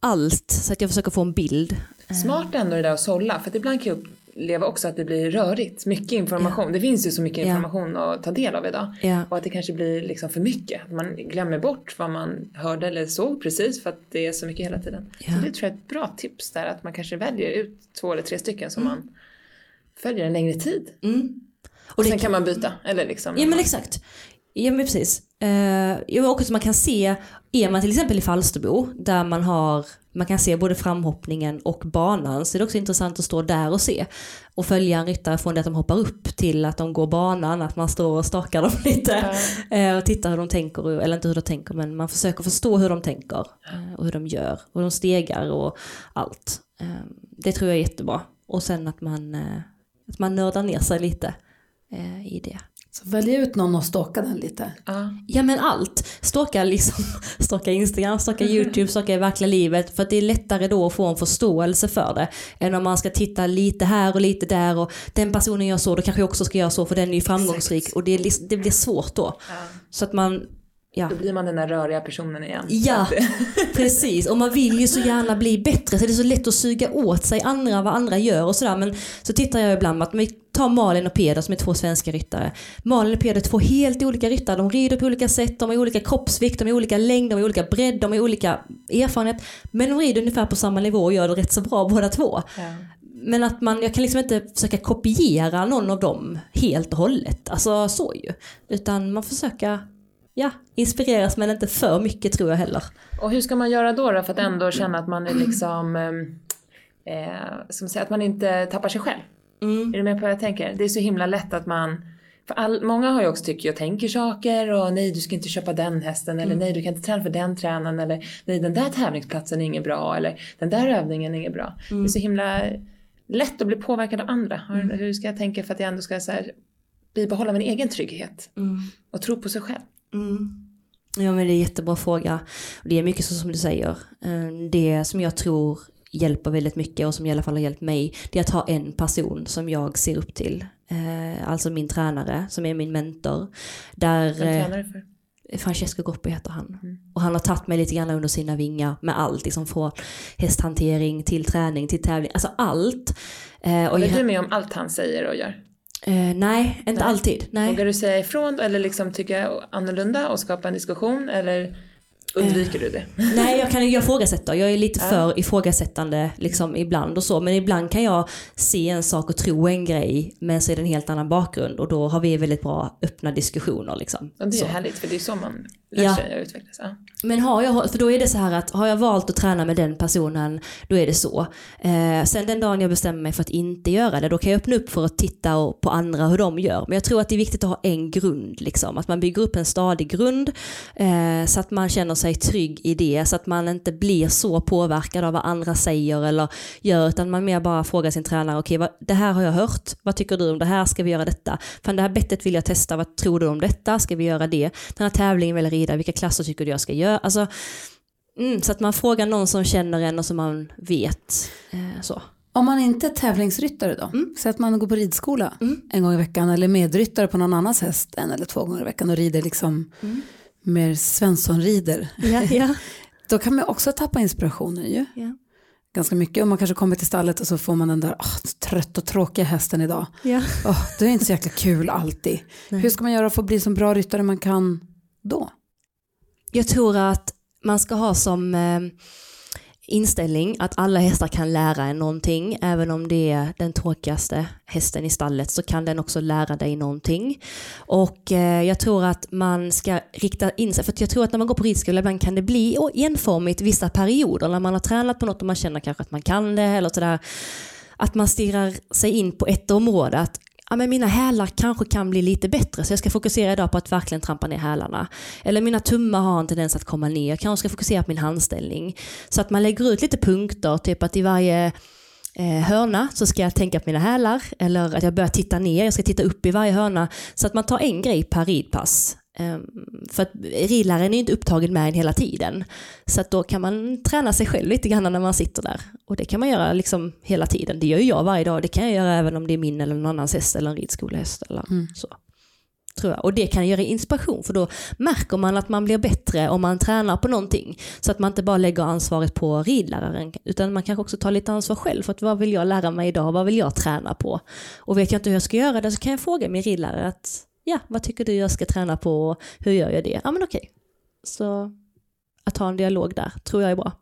Speaker 5: allt. Så att jag försöker få en bild.
Speaker 3: Smart ändå det där att sålla, för att ibland kan jag uppleva också att det blir rörigt. Mycket information. Det finns ju så mycket information att ta del av idag.
Speaker 5: Ja.
Speaker 3: Och att det kanske blir liksom för mycket. Att Man glömmer bort vad man hörde eller såg precis för att det är så mycket hela tiden. Så det tror jag är ett bra tips där att man kanske väljer ut två eller tre stycken som man följer en längre tid.
Speaker 5: Mm.
Speaker 3: Och
Speaker 5: det
Speaker 3: sen kan man byta. Eller liksom.
Speaker 5: Ja men exakt. Ja men precis. Ja, men också man kan se, är man till exempel i Falsterbo där man har man kan se både framhoppningen och banan så är det också intressant att stå där och se. Och följa en ryttare från det att de hoppar upp till att de går banan, att man står och stakar dem lite. Eh, och tittar hur de tänker, eller inte hur de tänker men man försöker förstå hur de tänker. eh, och hur de gör, och de stegar och allt. Eh, det tror jag är jättebra. Och sen att man, eh, att man nördar ner sig lite eh, i det.
Speaker 2: Så välj ut någon och stocka den lite.
Speaker 3: Ja.
Speaker 5: Ja men allt. Stalka liksom, stalka Instagram, stalka YouTube, stalka i verkliga livet. För att det är lättare då att få en förståelse för det. Än om man ska titta lite här och lite där och den personen gör så, då kanske jag också ska göra så för den är ju framgångsrik. Och det, är, det blir svårt då. Så att man, ja.
Speaker 3: Då blir man den där röriga personen igen.
Speaker 5: Ja, precis. Och man vill ju så gärna bli bättre så det är så lätt att suga åt sig andra vad andra gör och sådär. Men så tittar jag ibland på att vi tar Malin och Peder som är två svenska ryttare. Malin och Peder är två helt olika ryttare. De rider på olika sätt, de har olika kroppsvikt, de har olika längd, de har olika bredd, de har olika erfarenhet. Men de rider ungefär på samma nivå och gör det rätt så bra båda två.
Speaker 3: Ja.
Speaker 5: Men att man, jag kan liksom inte försöka kopiera någon av dem helt och hållet. Alltså så ju. Utan man försöker, ja, inspireras men inte för mycket tror jag heller.
Speaker 3: Och hur ska man göra då, då för att ändå känna att man är liksom, ehm, eh, som säger att man inte tappar sig själv?
Speaker 5: Mm.
Speaker 3: Är du med på vad jag tänker? Det är så himla lätt att man, för all, många har ju också tycker jag tänker saker och nej du ska inte köpa den hästen eller nej du kan inte träna för den tränaren eller nej den där tävlingsplatsen är inget bra eller den där övningen är inget bra. Det är så himla lätt att bli påverkad av andra. Hur, hur ska jag tänka för att jag ändå ska så här, bibehålla min egen trygghet
Speaker 5: Mm.
Speaker 3: och tro på sig själv?
Speaker 5: Mm. Ja men det är en jättebra fråga. Det är mycket så som du säger. Eh, Det som jag tror hjälper väldigt mycket och som i alla fall har hjälpt mig. Det är att ha en person som jag ser upp till. Eh, Alltså min tränare som är min mentor. Där,
Speaker 3: Vem
Speaker 5: eh,
Speaker 3: tränar du för?
Speaker 5: Francesco Groppi heter han. Och han har tagit mig lite grann under sina vingar med allt. Liksom från hästhantering till träning till tävling. Alltså allt. Eh, och
Speaker 3: Håller
Speaker 5: jag,
Speaker 3: du med om allt han säger och gör?
Speaker 5: Eh, nej, inte
Speaker 3: Nej.
Speaker 5: alltid. Nej.
Speaker 3: Vågar du säga ifrån eller liksom tycka annorlunda och skapa en diskussion eller? Undviker du det?
Speaker 5: Nej, jag, kan, jag ifrågasätter. Jag är lite för ifrågasättande liksom, ibland och så. Men ibland kan jag se en sak och tro en grej men så är det en helt annan bakgrund och då har vi väldigt bra öppna diskussioner. Liksom.
Speaker 3: Och det är
Speaker 5: Så.
Speaker 3: härligt för det är så man lär
Speaker 5: Ja.
Speaker 3: sig att utvecklas. Ja.
Speaker 5: Men har jag, för då är det så här att har jag valt att träna med den personen, då är det så. Eh, sen den dagen jag bestämmer mig för att inte göra det, då kan jag öppna upp för att titta och- på andra hur de gör. Men jag tror att det är viktigt att ha en grund, liksom. att man bygger upp en stadig grund eh, så att man känner sig trygg i det, så att man inte blir så påverkad av vad andra säger eller gör, utan man mer bara frågar sin tränare, okej, vad det här har jag hört, vad tycker du om det här, ska vi göra detta? Fan det här bettet vill jag testa, vad tror du om detta, ska vi göra det? Den här tävlingen vill jag rida, vilka klasser tycker du jag ska göra? Alltså, mm, så att man frågar någon som känner en och som man vet. Eh, så.
Speaker 2: Om man inte är tävlingsryttare då,
Speaker 5: Mm.
Speaker 2: så att man går på ridskola
Speaker 5: Mm.
Speaker 2: en gång i veckan eller medryttare på någon annans häst en eller två gånger i veckan och rider liksom
Speaker 5: Mm.
Speaker 2: Mer Svensson-rider.
Speaker 5: Ja, ja.
Speaker 2: Då kan man också tappa inspirationen ju.
Speaker 5: Ja.
Speaker 2: Ganska mycket. Om man kanske kommer till stallet och så får man den där "Åh, trött och tråkiga hästen idag.
Speaker 5: Ja.
Speaker 2: Oh, det är inte så jäkla kul alltid.
Speaker 5: Nej.
Speaker 2: Hur ska man göra för att bli så bra ryttare man kan då?
Speaker 5: Jag tror att man ska ha som eh, inställning att alla hästar kan lära en någonting. Även om det är den tråkigaste hästen i stallet så kan den också lära dig någonting. Och eh, jag tror att man ska rikta in sig, för att jag tror att när man går på ridskola ibland kan det bli enformigt vissa perioder när man har tränat på något och man känner kanske att man kan det eller sådär. Att man stirrar sig in på ett område. Att ja, men mina hälar kanske kan bli lite bättre så jag ska fokusera idag på att verkligen trampa ner hälarna. Eller mina tummar har en tendens att komma ner, jag kanske ska fokusera på min handställning. Så att man lägger ut lite punkter, typ att i varje eh, hörna så ska jag tänka på mina hälar eller att jag börjar titta ner, jag ska titta upp i varje hörna. Så att man tar en grej per ridpass. Ehm, För att ridläraren är ju inte upptagen med en hela tiden. Så att då kan man träna sig själv lite grann när man sitter där. Och det kan man göra liksom hela tiden. Det gör jag varje dag. Det kan jag göra även om det är min eller någon annans häst eller en ridskolehäst eller så. Tror jag. Och det kan göra inspiration för då märker man att man blir bättre om man tränar på någonting. Så att man inte bara lägger ansvaret på ridläraren utan man kanske också tar lite ansvar själv för att vad vill jag lära mig idag, vad vill jag träna på? Och vet jag inte hur jag ska göra det så kan jag fråga min ridlärare att ja, vad tycker du jag ska träna på, hur gör jag det? Ja men okej. Så att ha en dialog där tror jag är bra.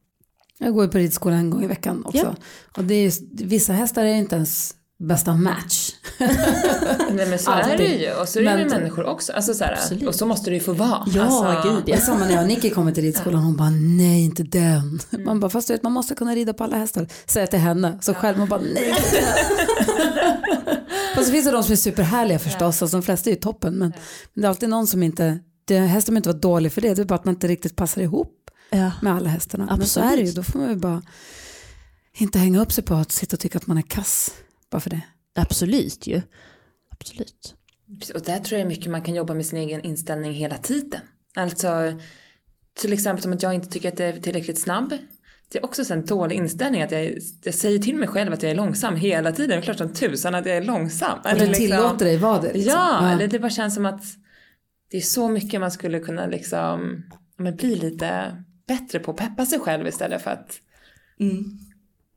Speaker 2: Jag går ju på ridskola en gång i veckan också.
Speaker 5: Ja.
Speaker 2: Och det är, just- vissa hästar är inte ens bästa match.
Speaker 3: Nej men så
Speaker 2: Alltid.
Speaker 3: är det ju. Och så är det
Speaker 2: Men-
Speaker 3: med människor också. Alltså, så här, och så måste det ju få vara.
Speaker 5: Ja,
Speaker 3: alltså,
Speaker 5: gud
Speaker 2: är samma när jag och Nicky kommer till ridskolan. Hon bara nej inte den. Man bara fast du vet man måste kunna rida på alla hästar. Säger till henne. Så själv man bara nej. Fast så finns det de som är superhärliga förstås. Och de flesta är ju toppen. Men, men det är alltid någon som inte. Det, hästen behöver inte vara dålig för det. Det är bara att man inte riktigt passar ihop
Speaker 5: Ja.
Speaker 2: med alla hästarna. Men så
Speaker 5: Absolut.
Speaker 2: är det ju. Då får man ju bara inte hänga upp sig på att sitta och tycka att man är kass. Bara för det.
Speaker 5: Absolut ju. Absolut.
Speaker 3: Och där tror jag mycket man kan jobba med sin egen inställning hela tiden. Alltså till exempel som att jag inte tycker att jag är tillräckligt snabb. Det är också så en dålig inställning att jag, jag säger till mig själv att jag är långsam hela tiden. Klart som tusan att jag är långsam.
Speaker 2: Eller
Speaker 3: liksom-
Speaker 2: tillåter dig vara det. liksom.
Speaker 3: Ja, eller det bara känns som att det är så mycket man skulle kunna liksom ja, men bli lite bättre på att peppa sig själv istället för att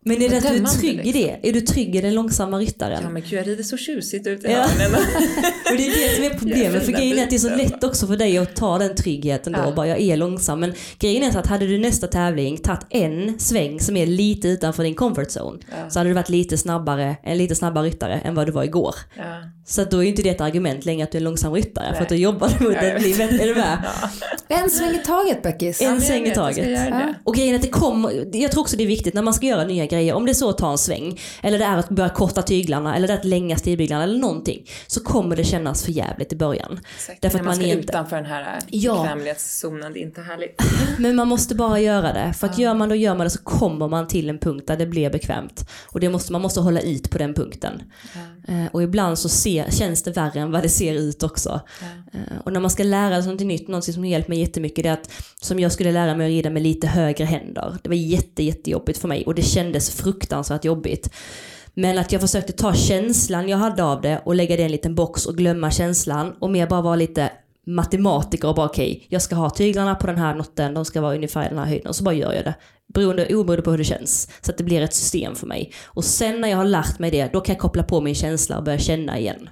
Speaker 5: Men är det att du är trygg i det? Är du trygg i den långsamma ryttaren?
Speaker 3: ja men gud jag rider så tjusigt ut i
Speaker 5: Ja. Och det är det som är problemet, för grejen är att det är så lätt också för dig att ta den tryggheten då
Speaker 3: Ja.
Speaker 5: bara jag är långsam. Men grejen är att hade du nästa tävling tagit en sväng som är lite utanför din comfort zone
Speaker 3: Ja.
Speaker 5: så hade du varit lite snabbare, en lite snabbare ryttare än vad du var igår.
Speaker 3: Ja.
Speaker 5: Så då är inte det ett argument längre att du är en långsam ryttare för att då jobbar du mot
Speaker 3: Ja, vet.
Speaker 5: bättre. Är du med?
Speaker 2: En sväng i taget Beckis.
Speaker 5: En sväng i taget. Och grejen att det kommer, jag tror också det är viktigt när man ska göra nya grejer, om det är så att ta en sväng, eller det är att börja korta tyglarna, eller det är att länga stigbyglarna eller någonting, så kommer det kännas för jävligt i början.
Speaker 3: Exakt.
Speaker 5: Därför
Speaker 3: När
Speaker 5: att
Speaker 3: man
Speaker 5: man
Speaker 3: ska
Speaker 5: är inte-
Speaker 3: utanför den här
Speaker 5: Ja.
Speaker 3: bekvämlighetszonen, det är inte härligt.
Speaker 5: Men man måste bara göra det, för att gör man det och gör man det så kommer man till en punkt där det blir bekvämt. Och det måste, man måste hålla ut på den punkten. Eh, och ibland så ser, känns det värre än vad det ser ut också. Eh, och när man ska lära sig något nytt, något som hjälpt mig jättemycket, det är att som jag skulle lära mig att rida med lite högre händer. Det var jätte, jättejobbigt för mig och det kändes fruktansvärt jobbigt. Men att jag försökte ta känslan jag hade av det och lägga det i en liten box och glömma känslan och mer bara vara lite matematiker och bara okej, jag ska ha tyglarna på den här noten, de ska vara ungefär i den här höjden och så bara gör jag det. Beroende, oberoende på hur det känns. Så att det blir ett system för mig. Och sen när jag har lärt mig det, då kan jag koppla på min känsla och börja känna igen.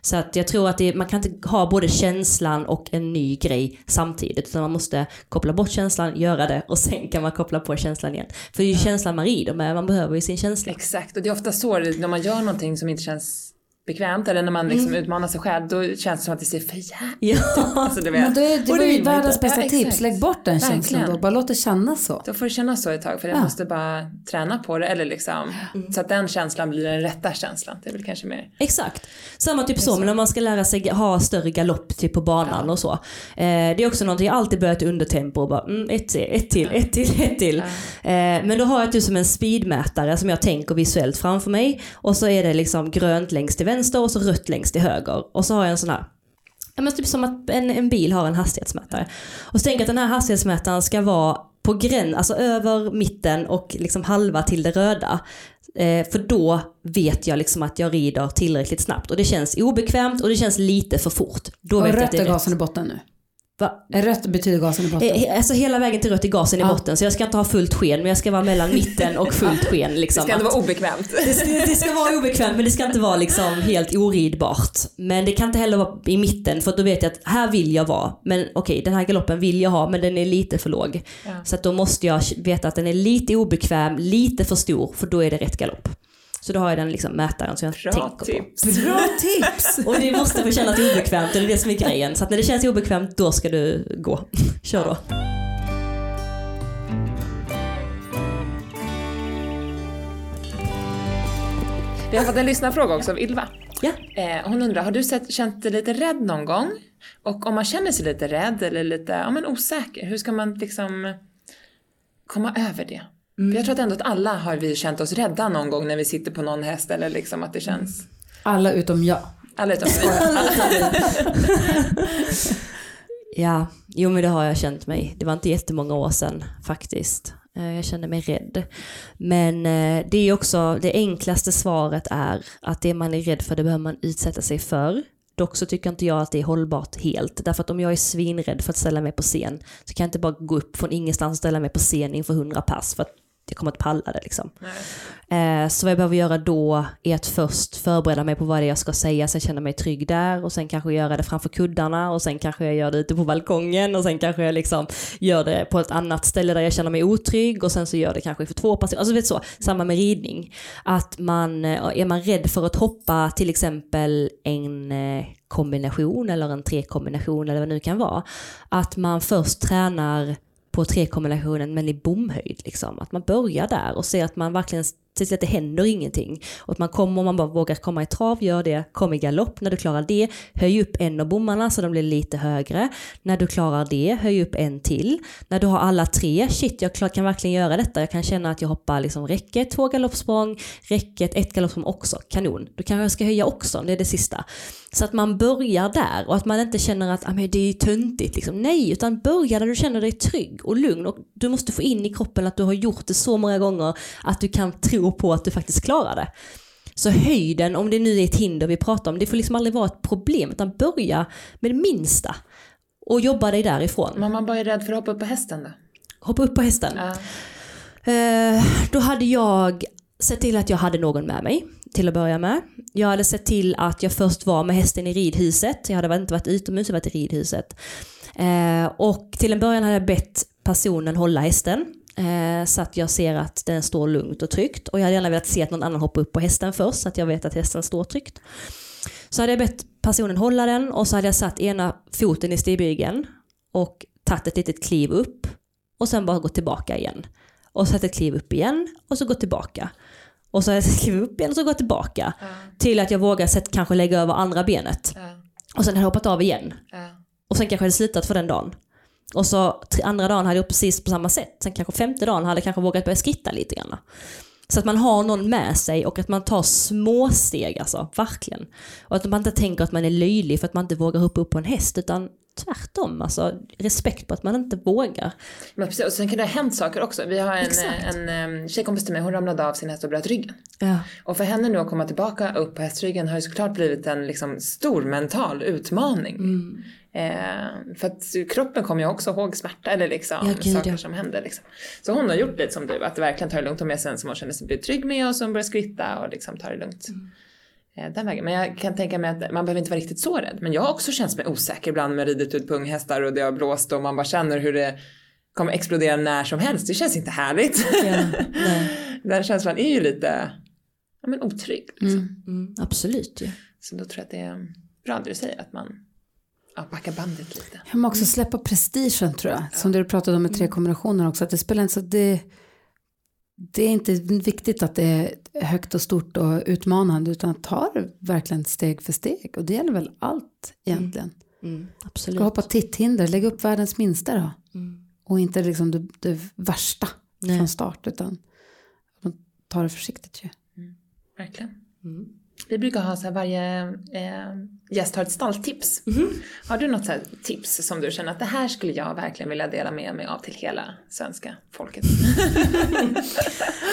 Speaker 5: Så att jag tror att det, man kan inte ha både känslan och en ny grej samtidigt. Utan man måste koppla bort känslan, göra det och sen kan man koppla på känslan igen. För det är ju känslan man rider med, man behöver ju sin känsla.
Speaker 3: Exakt, och det är ofta så när man gör någonting som inte känns bekvämt eller när man liksom utmanar sig själv då känns det som att det ser för jävligt
Speaker 5: Ja.
Speaker 3: alltså, du
Speaker 8: Men
Speaker 3: vet.
Speaker 8: det, det var ju världens bästa
Speaker 3: Ja,
Speaker 8: tips. Lägg bort den känslan
Speaker 3: Verkligen.
Speaker 8: då. Bara låt det kännas så.
Speaker 3: Då får det kännas så ett tag för jag
Speaker 8: Ja.
Speaker 3: måste bara träna på det eller liksom
Speaker 5: Mm.
Speaker 3: så att den känslan blir den rätta känslan. Det är väl kanske mer.
Speaker 5: Exakt. Samma typ så, men när man ska lära sig ha större galopp typ på banan och så. Eh, det är också någonting jag alltid börjat undertempo och bara mm, ett till, ett till, ett till, ett till. Eh, men då har jag typ som en speedmätare som jag tänker visuellt framför mig. Och så är det liksom grönt längst till vänster och så rött längst till höger. Och så har jag en sån här Ja, men typ som att en, en bil har en hastighetsmätare. Och så tänker jag att den här hastighetsmätaren ska vara på gräns, alltså över mitten och liksom halva till det röda. Eh, för då vet jag liksom att jag rider tillräckligt snabbt och det känns obekvämt och det känns lite för fort. Då
Speaker 8: Och
Speaker 5: vet jag att
Speaker 8: rött
Speaker 5: det
Speaker 8: är gasen i botten nu.
Speaker 5: Va?
Speaker 8: Rött betyder gasen i botten.
Speaker 5: Eh, Alltså hela vägen till rött är gasen i botten så jag ska inte ha fullt sken men jag ska vara mellan mitten och fullt sken.
Speaker 3: Det
Speaker 5: Liksom,
Speaker 3: ska ändå
Speaker 5: att-
Speaker 3: vara obekvämt.
Speaker 5: det ska, det ska vara obekvämt men det ska inte vara liksom helt oridbart. Men det kan inte heller vara i mitten för då vet jag att här vill jag vara. Men okej, den här galoppen vill jag ha men den är lite för låg.
Speaker 3: Ja.
Speaker 5: Så att då måste jag veta att den är lite obekväm, lite för stor för då är det rätt galopp. Så då har jag den liksom mätaren som jag
Speaker 3: Bra
Speaker 5: tänker
Speaker 3: tips.
Speaker 5: på.
Speaker 8: Bra tips!
Speaker 5: Och det måste få kännas obekvämt, det är det som är grejen. Så att när det känns obekvämt, då ska du gå. Kör då.
Speaker 3: Vi har fått en lyssnarfråga också av Ylva.
Speaker 5: Ja.
Speaker 3: Eh, hon undrar, har du sett, känt dig lite rädd någon gång? Och om man känner sig lite rädd eller lite ja, men osäker, hur ska man liksom komma över det? För jag tror att ändå att alla har vi känt oss rädda någon gång när vi sitter på någon häst eller liksom att det känns...
Speaker 8: Alla utom jag.
Speaker 3: Alla utom mig.
Speaker 5: Ja, jo men det har jag känt mig. Det var inte jättemånga år sedan faktiskt. Eh, Jag kände mig rädd. Men eh, det är också, det enklaste svaret är att det man är rädd för det behöver man utsätta sig för. Dock så tycker inte jag att det är hållbart helt. Därför att om jag är svinrädd för att ställa mig på scen så kan jag inte bara gå upp från ingenstans och ställa mig på scen inför hundra pass för att jag kommer att palla det liksom. Eh, Så vad jag behöver göra då är att först förbereda mig på vad det är jag ska säga, sen känna mig trygg där och sen kanske göra det framför kuddarna och sen kanske jag gör det ute på balkongen och sen kanske jag liksom gör det på ett annat ställe där jag känner mig otrygg och sen så gör det kanske för två personer. Alltså vet så, samma med ridning. Att man, eh, är man rädd för att hoppa till exempel en eh, kombination eller en trekombination eller vad det nu kan vara. Att man först tränar på trekombinationen men i bomhöjd. Liksom. Att man börjar där och ser att man verkligen till att det händer ingenting. Och att man kommer, om man bara vågar komma i trav, gör det. Kom i galopp när du klarar det. Höj upp en av bommarna så de blir lite högre. När du klarar det, höj upp en till. När du har alla tre, shit jag kan verkligen göra detta. Jag kan känna att jag hoppar liksom räcket, två galoppsprång, räcket, ett galoppsprång också. Kanon. Då kanske jag ska höja också, det är det sista. Så att man börjar där och att man inte känner att ah, men det är töntigt. Liksom. Nej, utan börja där du känner dig trygg och lugn. Och du måste få in i kroppen att du har gjort det så många gånger att du kan tro på att du faktiskt klarar det. Så höjden, om det nu är ett hinder vi pratar om, det får liksom aldrig vara ett problem. Utan börja med det minsta och jobba dig därifrån.
Speaker 3: Men man bara är rädd för att hoppa upp på hästen då?
Speaker 5: Hoppa upp på hästen.
Speaker 3: Ja.
Speaker 5: Eh, då hade jag sett till att jag hade någon med mig till att börja med. Jag hade sett till att jag först var med hästen i ridhuset. Jag hade inte varit utomhus, jag hade varit i ridhuset. Eh, och till en början hade jag bett personen hålla hästen. Eh, så att jag ser att den står lugnt och tryggt. Och jag hade gärna velat se att någon annan hoppar upp på hästen först så att jag vet att hästen står tryggt. Så hade jag bett personen hålla den och så hade jag satt ena foten i stigbygeln och tagit ett litet kliv upp och sen bara gått tillbaka igen. Och så ett kliv upp igen och så gå tillbaka. Och så ett kliv upp igen och så gå tillbaka. Till att jag vågar sätt, kanske lägga över andra benet.
Speaker 3: Ja.
Speaker 5: Och sen hade jag hoppat av igen.
Speaker 3: Ja.
Speaker 5: Och sen kanske jag hade slutat för den dagen. Och så andra dagen hade jag precis på samma sätt. Sen kanske femte dagen hade jag kanske vågat börja skritta lite grann. Så att man har någon med sig och att man tar små steg alltså, verkligen. Och att man inte tänker att man är löjlig för att man inte vågar hoppa upp på en häst utan tvärtom, alltså respekt på att man inte vågar.
Speaker 3: Men precis, och sen kan det ha hänt saker också. Vi har en,
Speaker 5: Exakt.
Speaker 3: en, en tjejkompis till mig, hon ramlade av sin häst och bröt ryggen.
Speaker 5: Ja.
Speaker 3: Och för henne nu att komma tillbaka upp på hästryggen har ju såklart blivit en liksom stor mental utmaning.
Speaker 5: Mm.
Speaker 3: Eh, för att kroppen kommer ju också ihåg smärta eller liksom
Speaker 5: Ja, gud,
Speaker 3: saker
Speaker 5: ja.
Speaker 3: som händer. Liksom. Så hon har gjort lite som du, att verkligen ta det lugnt och med sen som hon känner sig blir trygg med och som börjar skritta och liksom ta det lugnt.
Speaker 5: Mm.
Speaker 3: eh, den vägen. Men jag kan tänka mig att man behöver inte vara riktigt så rädd. Men jag har också känt mig osäker ibland med ridit ut på unghästar och det har blåst och man bara känner hur det kommer explodera när som helst. Det känns inte härligt.
Speaker 5: Ja.
Speaker 3: Den känslan är ju lite ja, men otrygg. Liksom.
Speaker 5: Mm, absolut ju.
Speaker 3: Så då tror jag att det är bra det du säger att man ja, backar bandet lite.
Speaker 8: Jag måste också släppa prestigen tror jag. Som du pratade om med tre kombinationer också. Att det spelar inte så det, det är inte viktigt att det är högt och stort och utmanande. Utan att ta det verkligen steg för steg. Och det gäller väl allt egentligen.
Speaker 5: Mm,
Speaker 8: Ska
Speaker 5: absolut.
Speaker 8: hoppa titthinder, lägg upp världens minsta då.
Speaker 5: Mm.
Speaker 8: Och inte liksom det, det värsta
Speaker 5: Nej.
Speaker 8: från start. Utan ta det försiktigt ju.
Speaker 3: Verkligen.
Speaker 5: Mm.
Speaker 3: Vi brukar ha så här varje eh, gäst har ett stalltips. Har du något så här tips som du känner att det här skulle jag verkligen vilja dela med mig av till hela svenska folket?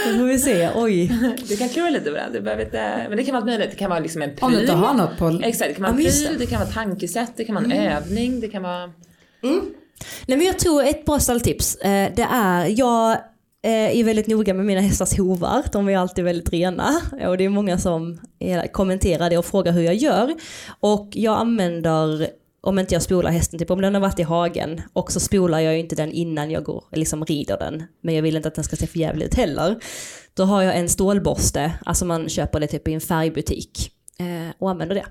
Speaker 5: Då får vi se, oj.
Speaker 3: Du kan klura lite på det. Du behöver inte, men det kan vara allt möjligt. Det kan vara liksom en pryl.
Speaker 8: Om du inte har något på...
Speaker 3: Exakt, det kan vara en pryl,
Speaker 5: det.
Speaker 3: kan vara tankesätt, det kan vara en övning, det kan vara...
Speaker 5: Nej men jag tror ett bra stalltips, eh, det är, jag Eh, är väldigt noga med mina hästars hovar, de är alltid väldigt rena och det är många som kommenterar det och frågar hur jag gör. Och jag använder, om inte jag spolar hästen, typ om den har varit i hagen och så spolar jag ju inte den innan jag går, liksom rider den, men jag vill inte att den ska se för jävligt ut heller. Då har jag en stålborste, alltså man köper det typ i en färgbutik eh, och använder det.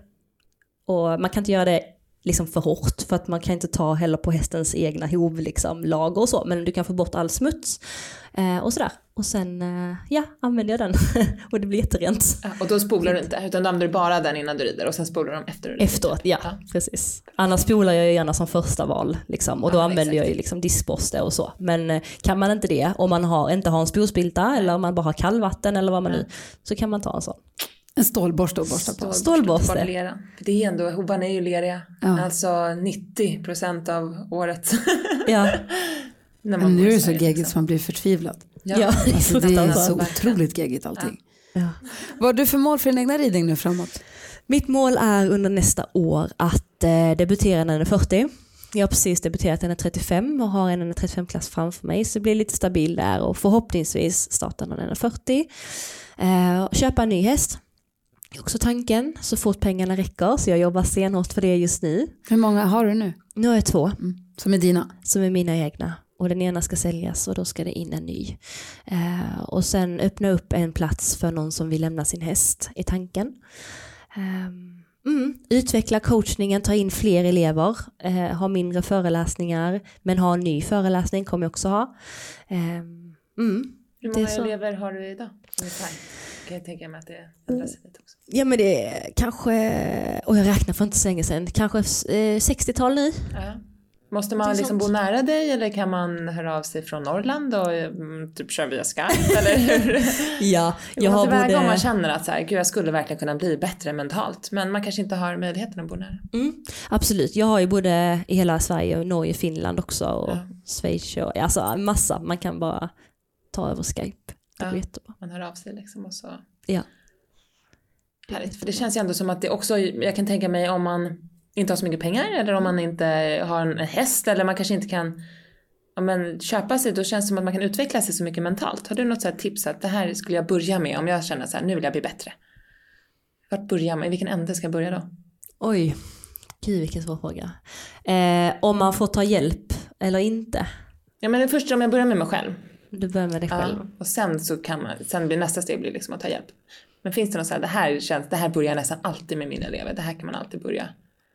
Speaker 5: Och man kan inte göra det liksom för hårt för att man kan inte ta heller på hästens egna hov liksom lager och så. Men du kan få bort all smuts eh, och sådär. Och sen eh, ja använder jag den. Och det blir jätterent.
Speaker 3: Ja, Och då spolar du inte, utan då använder du bara den innan du rider och sen spolar du dem efter du rider.
Speaker 5: efteråt ja,
Speaker 3: Ja.
Speaker 5: precis. Annars spolar jag ju gärna som första val liksom. Och då
Speaker 3: Ja,
Speaker 5: använder jag
Speaker 3: exakt.
Speaker 5: ju liksom diskborste och så. Men eh, kan man inte det om man har, inte har en spolspilta eller om man bara har kallvatten eller vad man nu så kan man ta en sån
Speaker 8: En stålborste att borsta på.
Speaker 5: Stålborste.
Speaker 3: Det är ändå, hovarna är ju leriga.
Speaker 8: Ja.
Speaker 3: Alltså 90% av året.
Speaker 5: ja,
Speaker 3: När
Speaker 8: Men
Speaker 3: bor
Speaker 8: nu är det så geggigt
Speaker 3: liksom.
Speaker 8: så man blir förtvivlad.
Speaker 5: ja,
Speaker 8: Alltså, det är så otroligt geggigt allting.
Speaker 5: ja.
Speaker 8: Vad har du för mål för din egna ridning nu framåt?
Speaker 5: Mitt mål är under nästa år att eh, debutera när den är 40. Jag har precis debuterat när den är 35 och har en 35-klass framför mig så det blir lite stabil där och förhoppningsvis starta när den är 40. Eh, köpa en ny häst. Är också tanken så fort pengarna räcker så jag jobbar stenhårt för det just nu.
Speaker 8: Hur många har du nu?
Speaker 5: Nu har jag två
Speaker 8: Mm. Som är dina?
Speaker 5: som är mina egna och den ena ska säljas och då ska det in en ny. Eh, och sen öppna upp en plats för någon som vill lämna sin häst i tanken. Ehm, mm, utveckla coachningen, ta in fler elever, eh, ha mindre föreläsningar men ha en ny föreläsning kommer jag också ha. Ehm, mm.
Speaker 3: Hur
Speaker 5: är
Speaker 3: många elever har du idag? Kan jag tänka mig att det ändras lite också.
Speaker 5: Ja men det är kanske, och jag räknar för inte så länge sedan, kanske eh, 60-tal nu.
Speaker 3: Ja. Måste man liksom bo nära dig eller kan man höra av sig från Norrland och mm, typ köra via Skype eller hur?
Speaker 5: Ja, jag har
Speaker 3: tillväga om man
Speaker 5: både...
Speaker 3: känner att så här, gud jag skulle verkligen kunna bli bättre mentalt men man kanske inte har möjligheten att bo nära.
Speaker 5: Mm, absolut, jag har ju både i hela Sverige och Norge, Finland också och
Speaker 3: Ja.
Speaker 5: Schweiz och alltså massa. Man kan bara ta över Skype. Det
Speaker 3: Ja.
Speaker 5: går jättebra.
Speaker 3: Man hör av sig liksom och så.
Speaker 5: Ja.
Speaker 3: Härligt, för det känns ju ändå som att det också, jag kan tänka mig om man inte har så mycket pengar eller om man inte har en häst eller man kanske inte kan ja, men, köpa sig, då känns det som att man kan utveckla sig så mycket mentalt. Har du något så tips att det här skulle jag börja med om jag känner så här, nu vill jag bli bättre? Vart börjar man? I vilken ände ska jag börja då?
Speaker 5: Oj, gud vilken svår fråga. Eh, om man får ta hjälp eller inte.
Speaker 3: Ja men det första om jag börjar med mig själv.
Speaker 5: Du börjar med dig själv.
Speaker 3: Ja, och sen så kan man, sen blir nästa steg blir liksom att ta hjälp. Men finns det något så här, det här känns, det här börjar jag nästan alltid med mina elever, det här kan man alltid börja.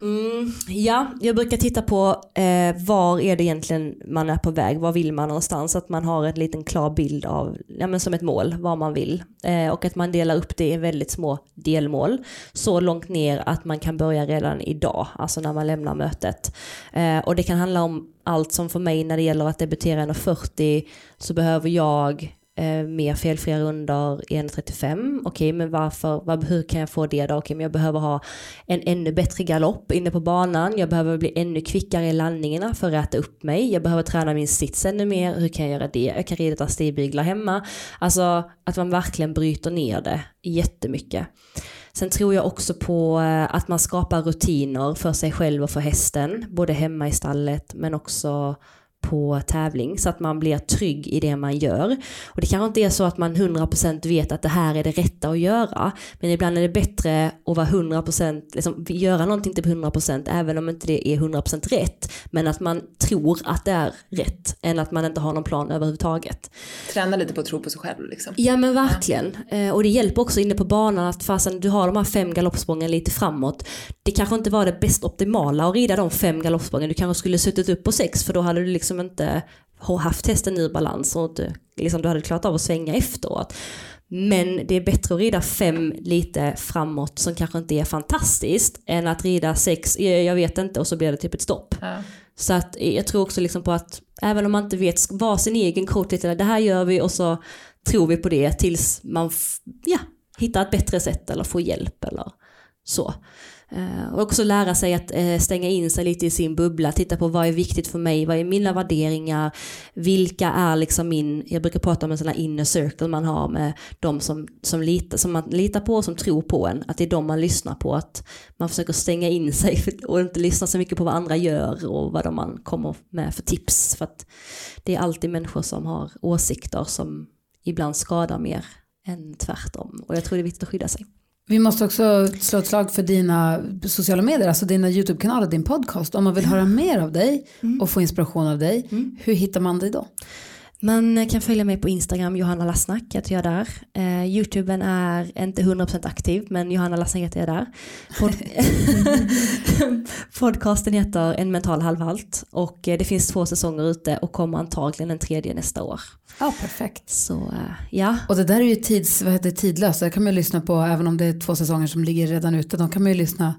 Speaker 5: Mm, ja, jag brukar titta på eh, var är det egentligen man är på väg, var vill man någonstans, så att man har en liten klar bild av, ja men som ett mål, vad man vill. Eh, och att man delar upp det i väldigt små delmål, så långt ner att man kan börja redan idag, alltså när man lämnar mötet. Eh, och det kan handla om allt som för mig när det gäller att debutera 1,40 så behöver jag eh, mer felfria runder i 1.35. Okej, men varför, var, hur kan jag få det då? Okej, men jag behöver ha en ännu bättre galopp inne på banan. Jag behöver bli ännu kvickare i landningarna för att räta upp mig. Jag behöver träna min sits ännu mer. Hur kan jag göra det? Jag kan rida stigbyglar hemma. Alltså att man verkligen bryter ner det jättemycket. Sen tror jag också på eh, att man skapar rutiner för sig själv och för hästen, både hemma i stallet men också på tävling så att man blir trygg i det man gör. Och det kanske inte är så att man 100% vet att det här är det rätta att göra. Men ibland är det bättre att vara 100%, liksom, göra någonting till 100% även om inte det är 100% rätt. Men att man tror att det är rätt än att man inte har någon plan överhuvudtaget.
Speaker 3: Träna lite på att tro på sig själv liksom.
Speaker 5: Ja men verkligen. Eh, och det hjälper också inne på banan att fasen du har de här fem galoppsprången lite framåt. Det kanske inte var det bäst optimala att rida de fem galoppsprången. Du kanske skulle suttit upp på sex för då hade du liksom inte haft hästen ur balans och inte, liksom, du hade klarat av att svänga efteråt. Men det är bättre att rida fem lite framåt som kanske inte är fantastiskt än att rida sex, jag vet inte och så blir det typ ett stopp.
Speaker 3: Ja.
Speaker 5: Så att jag tror också liksom på att även om man inte vet vad sin egen coach lite, det här gör vi och så tror vi på det tills man ja, hittar ett bättre sätt eller får hjälp eller så. Eh, och också lära sig att eh, stänga in sig lite i sin bubbla, titta på vad är viktigt för mig, vad är mina värderingar, vilka är liksom min, jag brukar prata om en sån här inner circle man har med de som, som, litar, som man litar på och som tror på en, att det är de man lyssnar på, att man försöker stänga in sig och inte lyssna så mycket på vad andra gör och vad de man kommer med för tips, för att det är alltid människor som har åsikter som ibland skadar mer än tvärtom. Och jag tror det är viktigt att skydda sig.
Speaker 2: Vi måste också slå ett slag för dina sociala medier, alltså dina YouTube-kanaler, din podcast. Om man vill höra mer av dig och få inspiration av dig, hur hittar man dig då?
Speaker 5: Man kan följa mig på Instagram, Johanna Lassnack heter jag där. Eh, Youtuben är inte 100% aktiv, men Johanna Lassnack heter jag där. Pod Podcasten heter En mental halvhalt och eh, det finns två säsonger ute och kommer antagligen en tredje nästa år.
Speaker 2: Ja, perfekt.
Speaker 5: Så eh, ja,
Speaker 2: Och det där är ju tids, vad heter, tidlöst, det kan man ju lyssna på även om det är två säsonger som ligger redan ute. De kan man ju lyssna,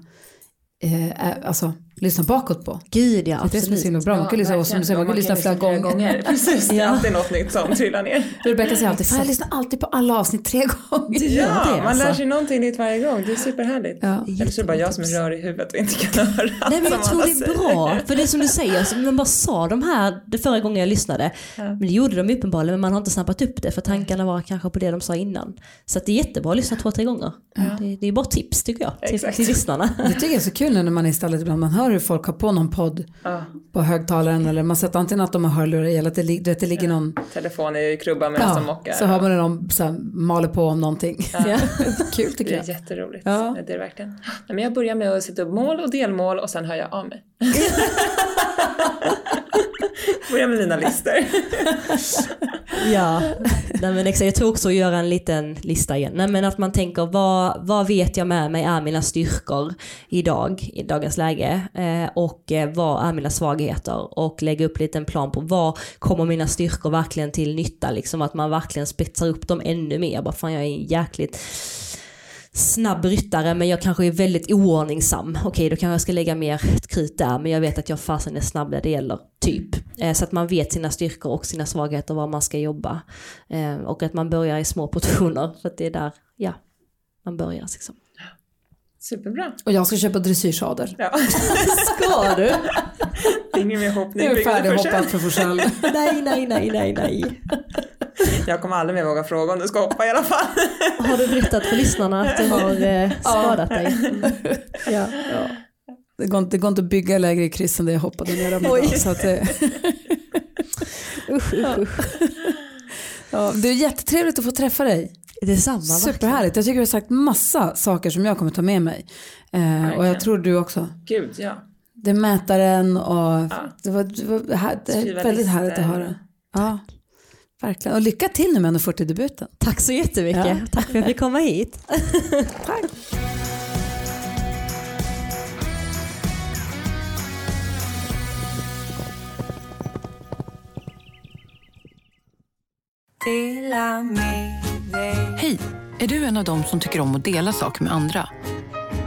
Speaker 2: eh, alltså, lyssna bakåt på.
Speaker 5: gud ja,
Speaker 2: Det är det som är så
Speaker 5: absolut.
Speaker 2: himla bra. Man kan lyssna, och som du säger, man kan lyssna flera gånger.
Speaker 3: Precis, det är
Speaker 5: Ja.
Speaker 3: alltid något nytt som trillar ner.
Speaker 2: Rebecka säger alltid, fan jag lyssnar alltid på alla avsnitt tre gånger.
Speaker 5: Gör
Speaker 3: Ja,
Speaker 5: det,
Speaker 3: man lär
Speaker 5: alltså.
Speaker 3: sig någonting nytt varje gång. Det är superhärligt.
Speaker 2: Ja.
Speaker 3: Eller så är det bara jag som är rörig i huvudet och inte kan höra
Speaker 5: Nej men jag tror det är bra, för det är som du säger, så man bara sa de här det förra gången jag lyssnade. Men det gjorde de uppenbarligen, men man har inte snappat upp det för tankarna var kanske på det de sa innan. Så att det är jättebra att lyssna två, tre gånger. Det, det är bara tips tycker jag, till,
Speaker 3: Exakt.
Speaker 5: till lyssnarna.
Speaker 2: Det tycker jag är så kul när man är istället ibland, man hör hur folk har på någon podd
Speaker 3: Ja,
Speaker 2: på högtalaren eller man sett antingen att de har hörlurar i eller att det, du vet, det ligger någon,
Speaker 3: telefon i krubban medan de
Speaker 2: ja,
Speaker 3: mockar.
Speaker 2: så hör man hur de så här, maler på om någonting.
Speaker 5: Ja.
Speaker 2: Kul tycker
Speaker 3: Det är
Speaker 2: jag.
Speaker 3: jätteroligt.
Speaker 2: Ja.
Speaker 3: Det är det verkligen. Nej, men jag börjar med att sätta upp mål och delmål och sen hör jag av mig. Börja med mina listor.
Speaker 5: Ja, Nej, men exakt, jag tror också att göra en liten lista igen. Nej, men att man tänker vad, vad vet jag med mig är mina styrkor idag, i dagens läge eh, och eh, vad är mina svagheter och lägga upp lite en plan på vad kommer mina styrkor verkligen till nytta liksom att man verkligen spetsar upp dem ännu mer. Bara fan jag är en jäkligt snabb ryttare men jag kanske är väldigt oordningsam. Okej då kanske jag ska lägga mer krut där men jag vet att jag fasen är snabb där det gäller. Typ. Eh, så att man vet sina styrkor och sina svagheter var man ska jobba. Eh, och att man börjar i små portioner för att det är där, ja, man börjar liksom.
Speaker 3: Superbra.
Speaker 2: Och jag ska köpa dressyrsadel.
Speaker 3: Ja.
Speaker 5: Ska du?
Speaker 3: Ingen mer hoppning.
Speaker 2: Nu är färdighoppat för Forsell.
Speaker 5: Nej, nej, nej, nej, nej.
Speaker 3: Jag kommer aldrig mer våga fråga om du ska hoppa i alla fall.
Speaker 5: Har du berättat för lyssnarna att du har eh, skadat dig? Ja.
Speaker 2: Det går, inte, det går inte att bygga lägre i kryss än det jag hoppade ner om idag, så att det,
Speaker 5: Usch, usch, usch.
Speaker 2: ja, Det är jättetrevligt att få träffa dig.
Speaker 5: Detsamma.
Speaker 2: Superhärligt. Jag tycker du har sagt massa saker som jag kommer ta med mig. Eh, och jag tror du också.
Speaker 3: Gud, ja.
Speaker 2: Det är mätaren och
Speaker 3: Ja.
Speaker 2: det var, det var här, det väldigt härligt att höra. Ja, verkligen. Och lycka till nu med 140-debuten.
Speaker 5: Tack så jättemycket.
Speaker 2: Ja.
Speaker 5: Tack för att jag fick komma hit.
Speaker 2: Tack.
Speaker 1: Hej! Är du en av dem som tycker om att dela saker med andra?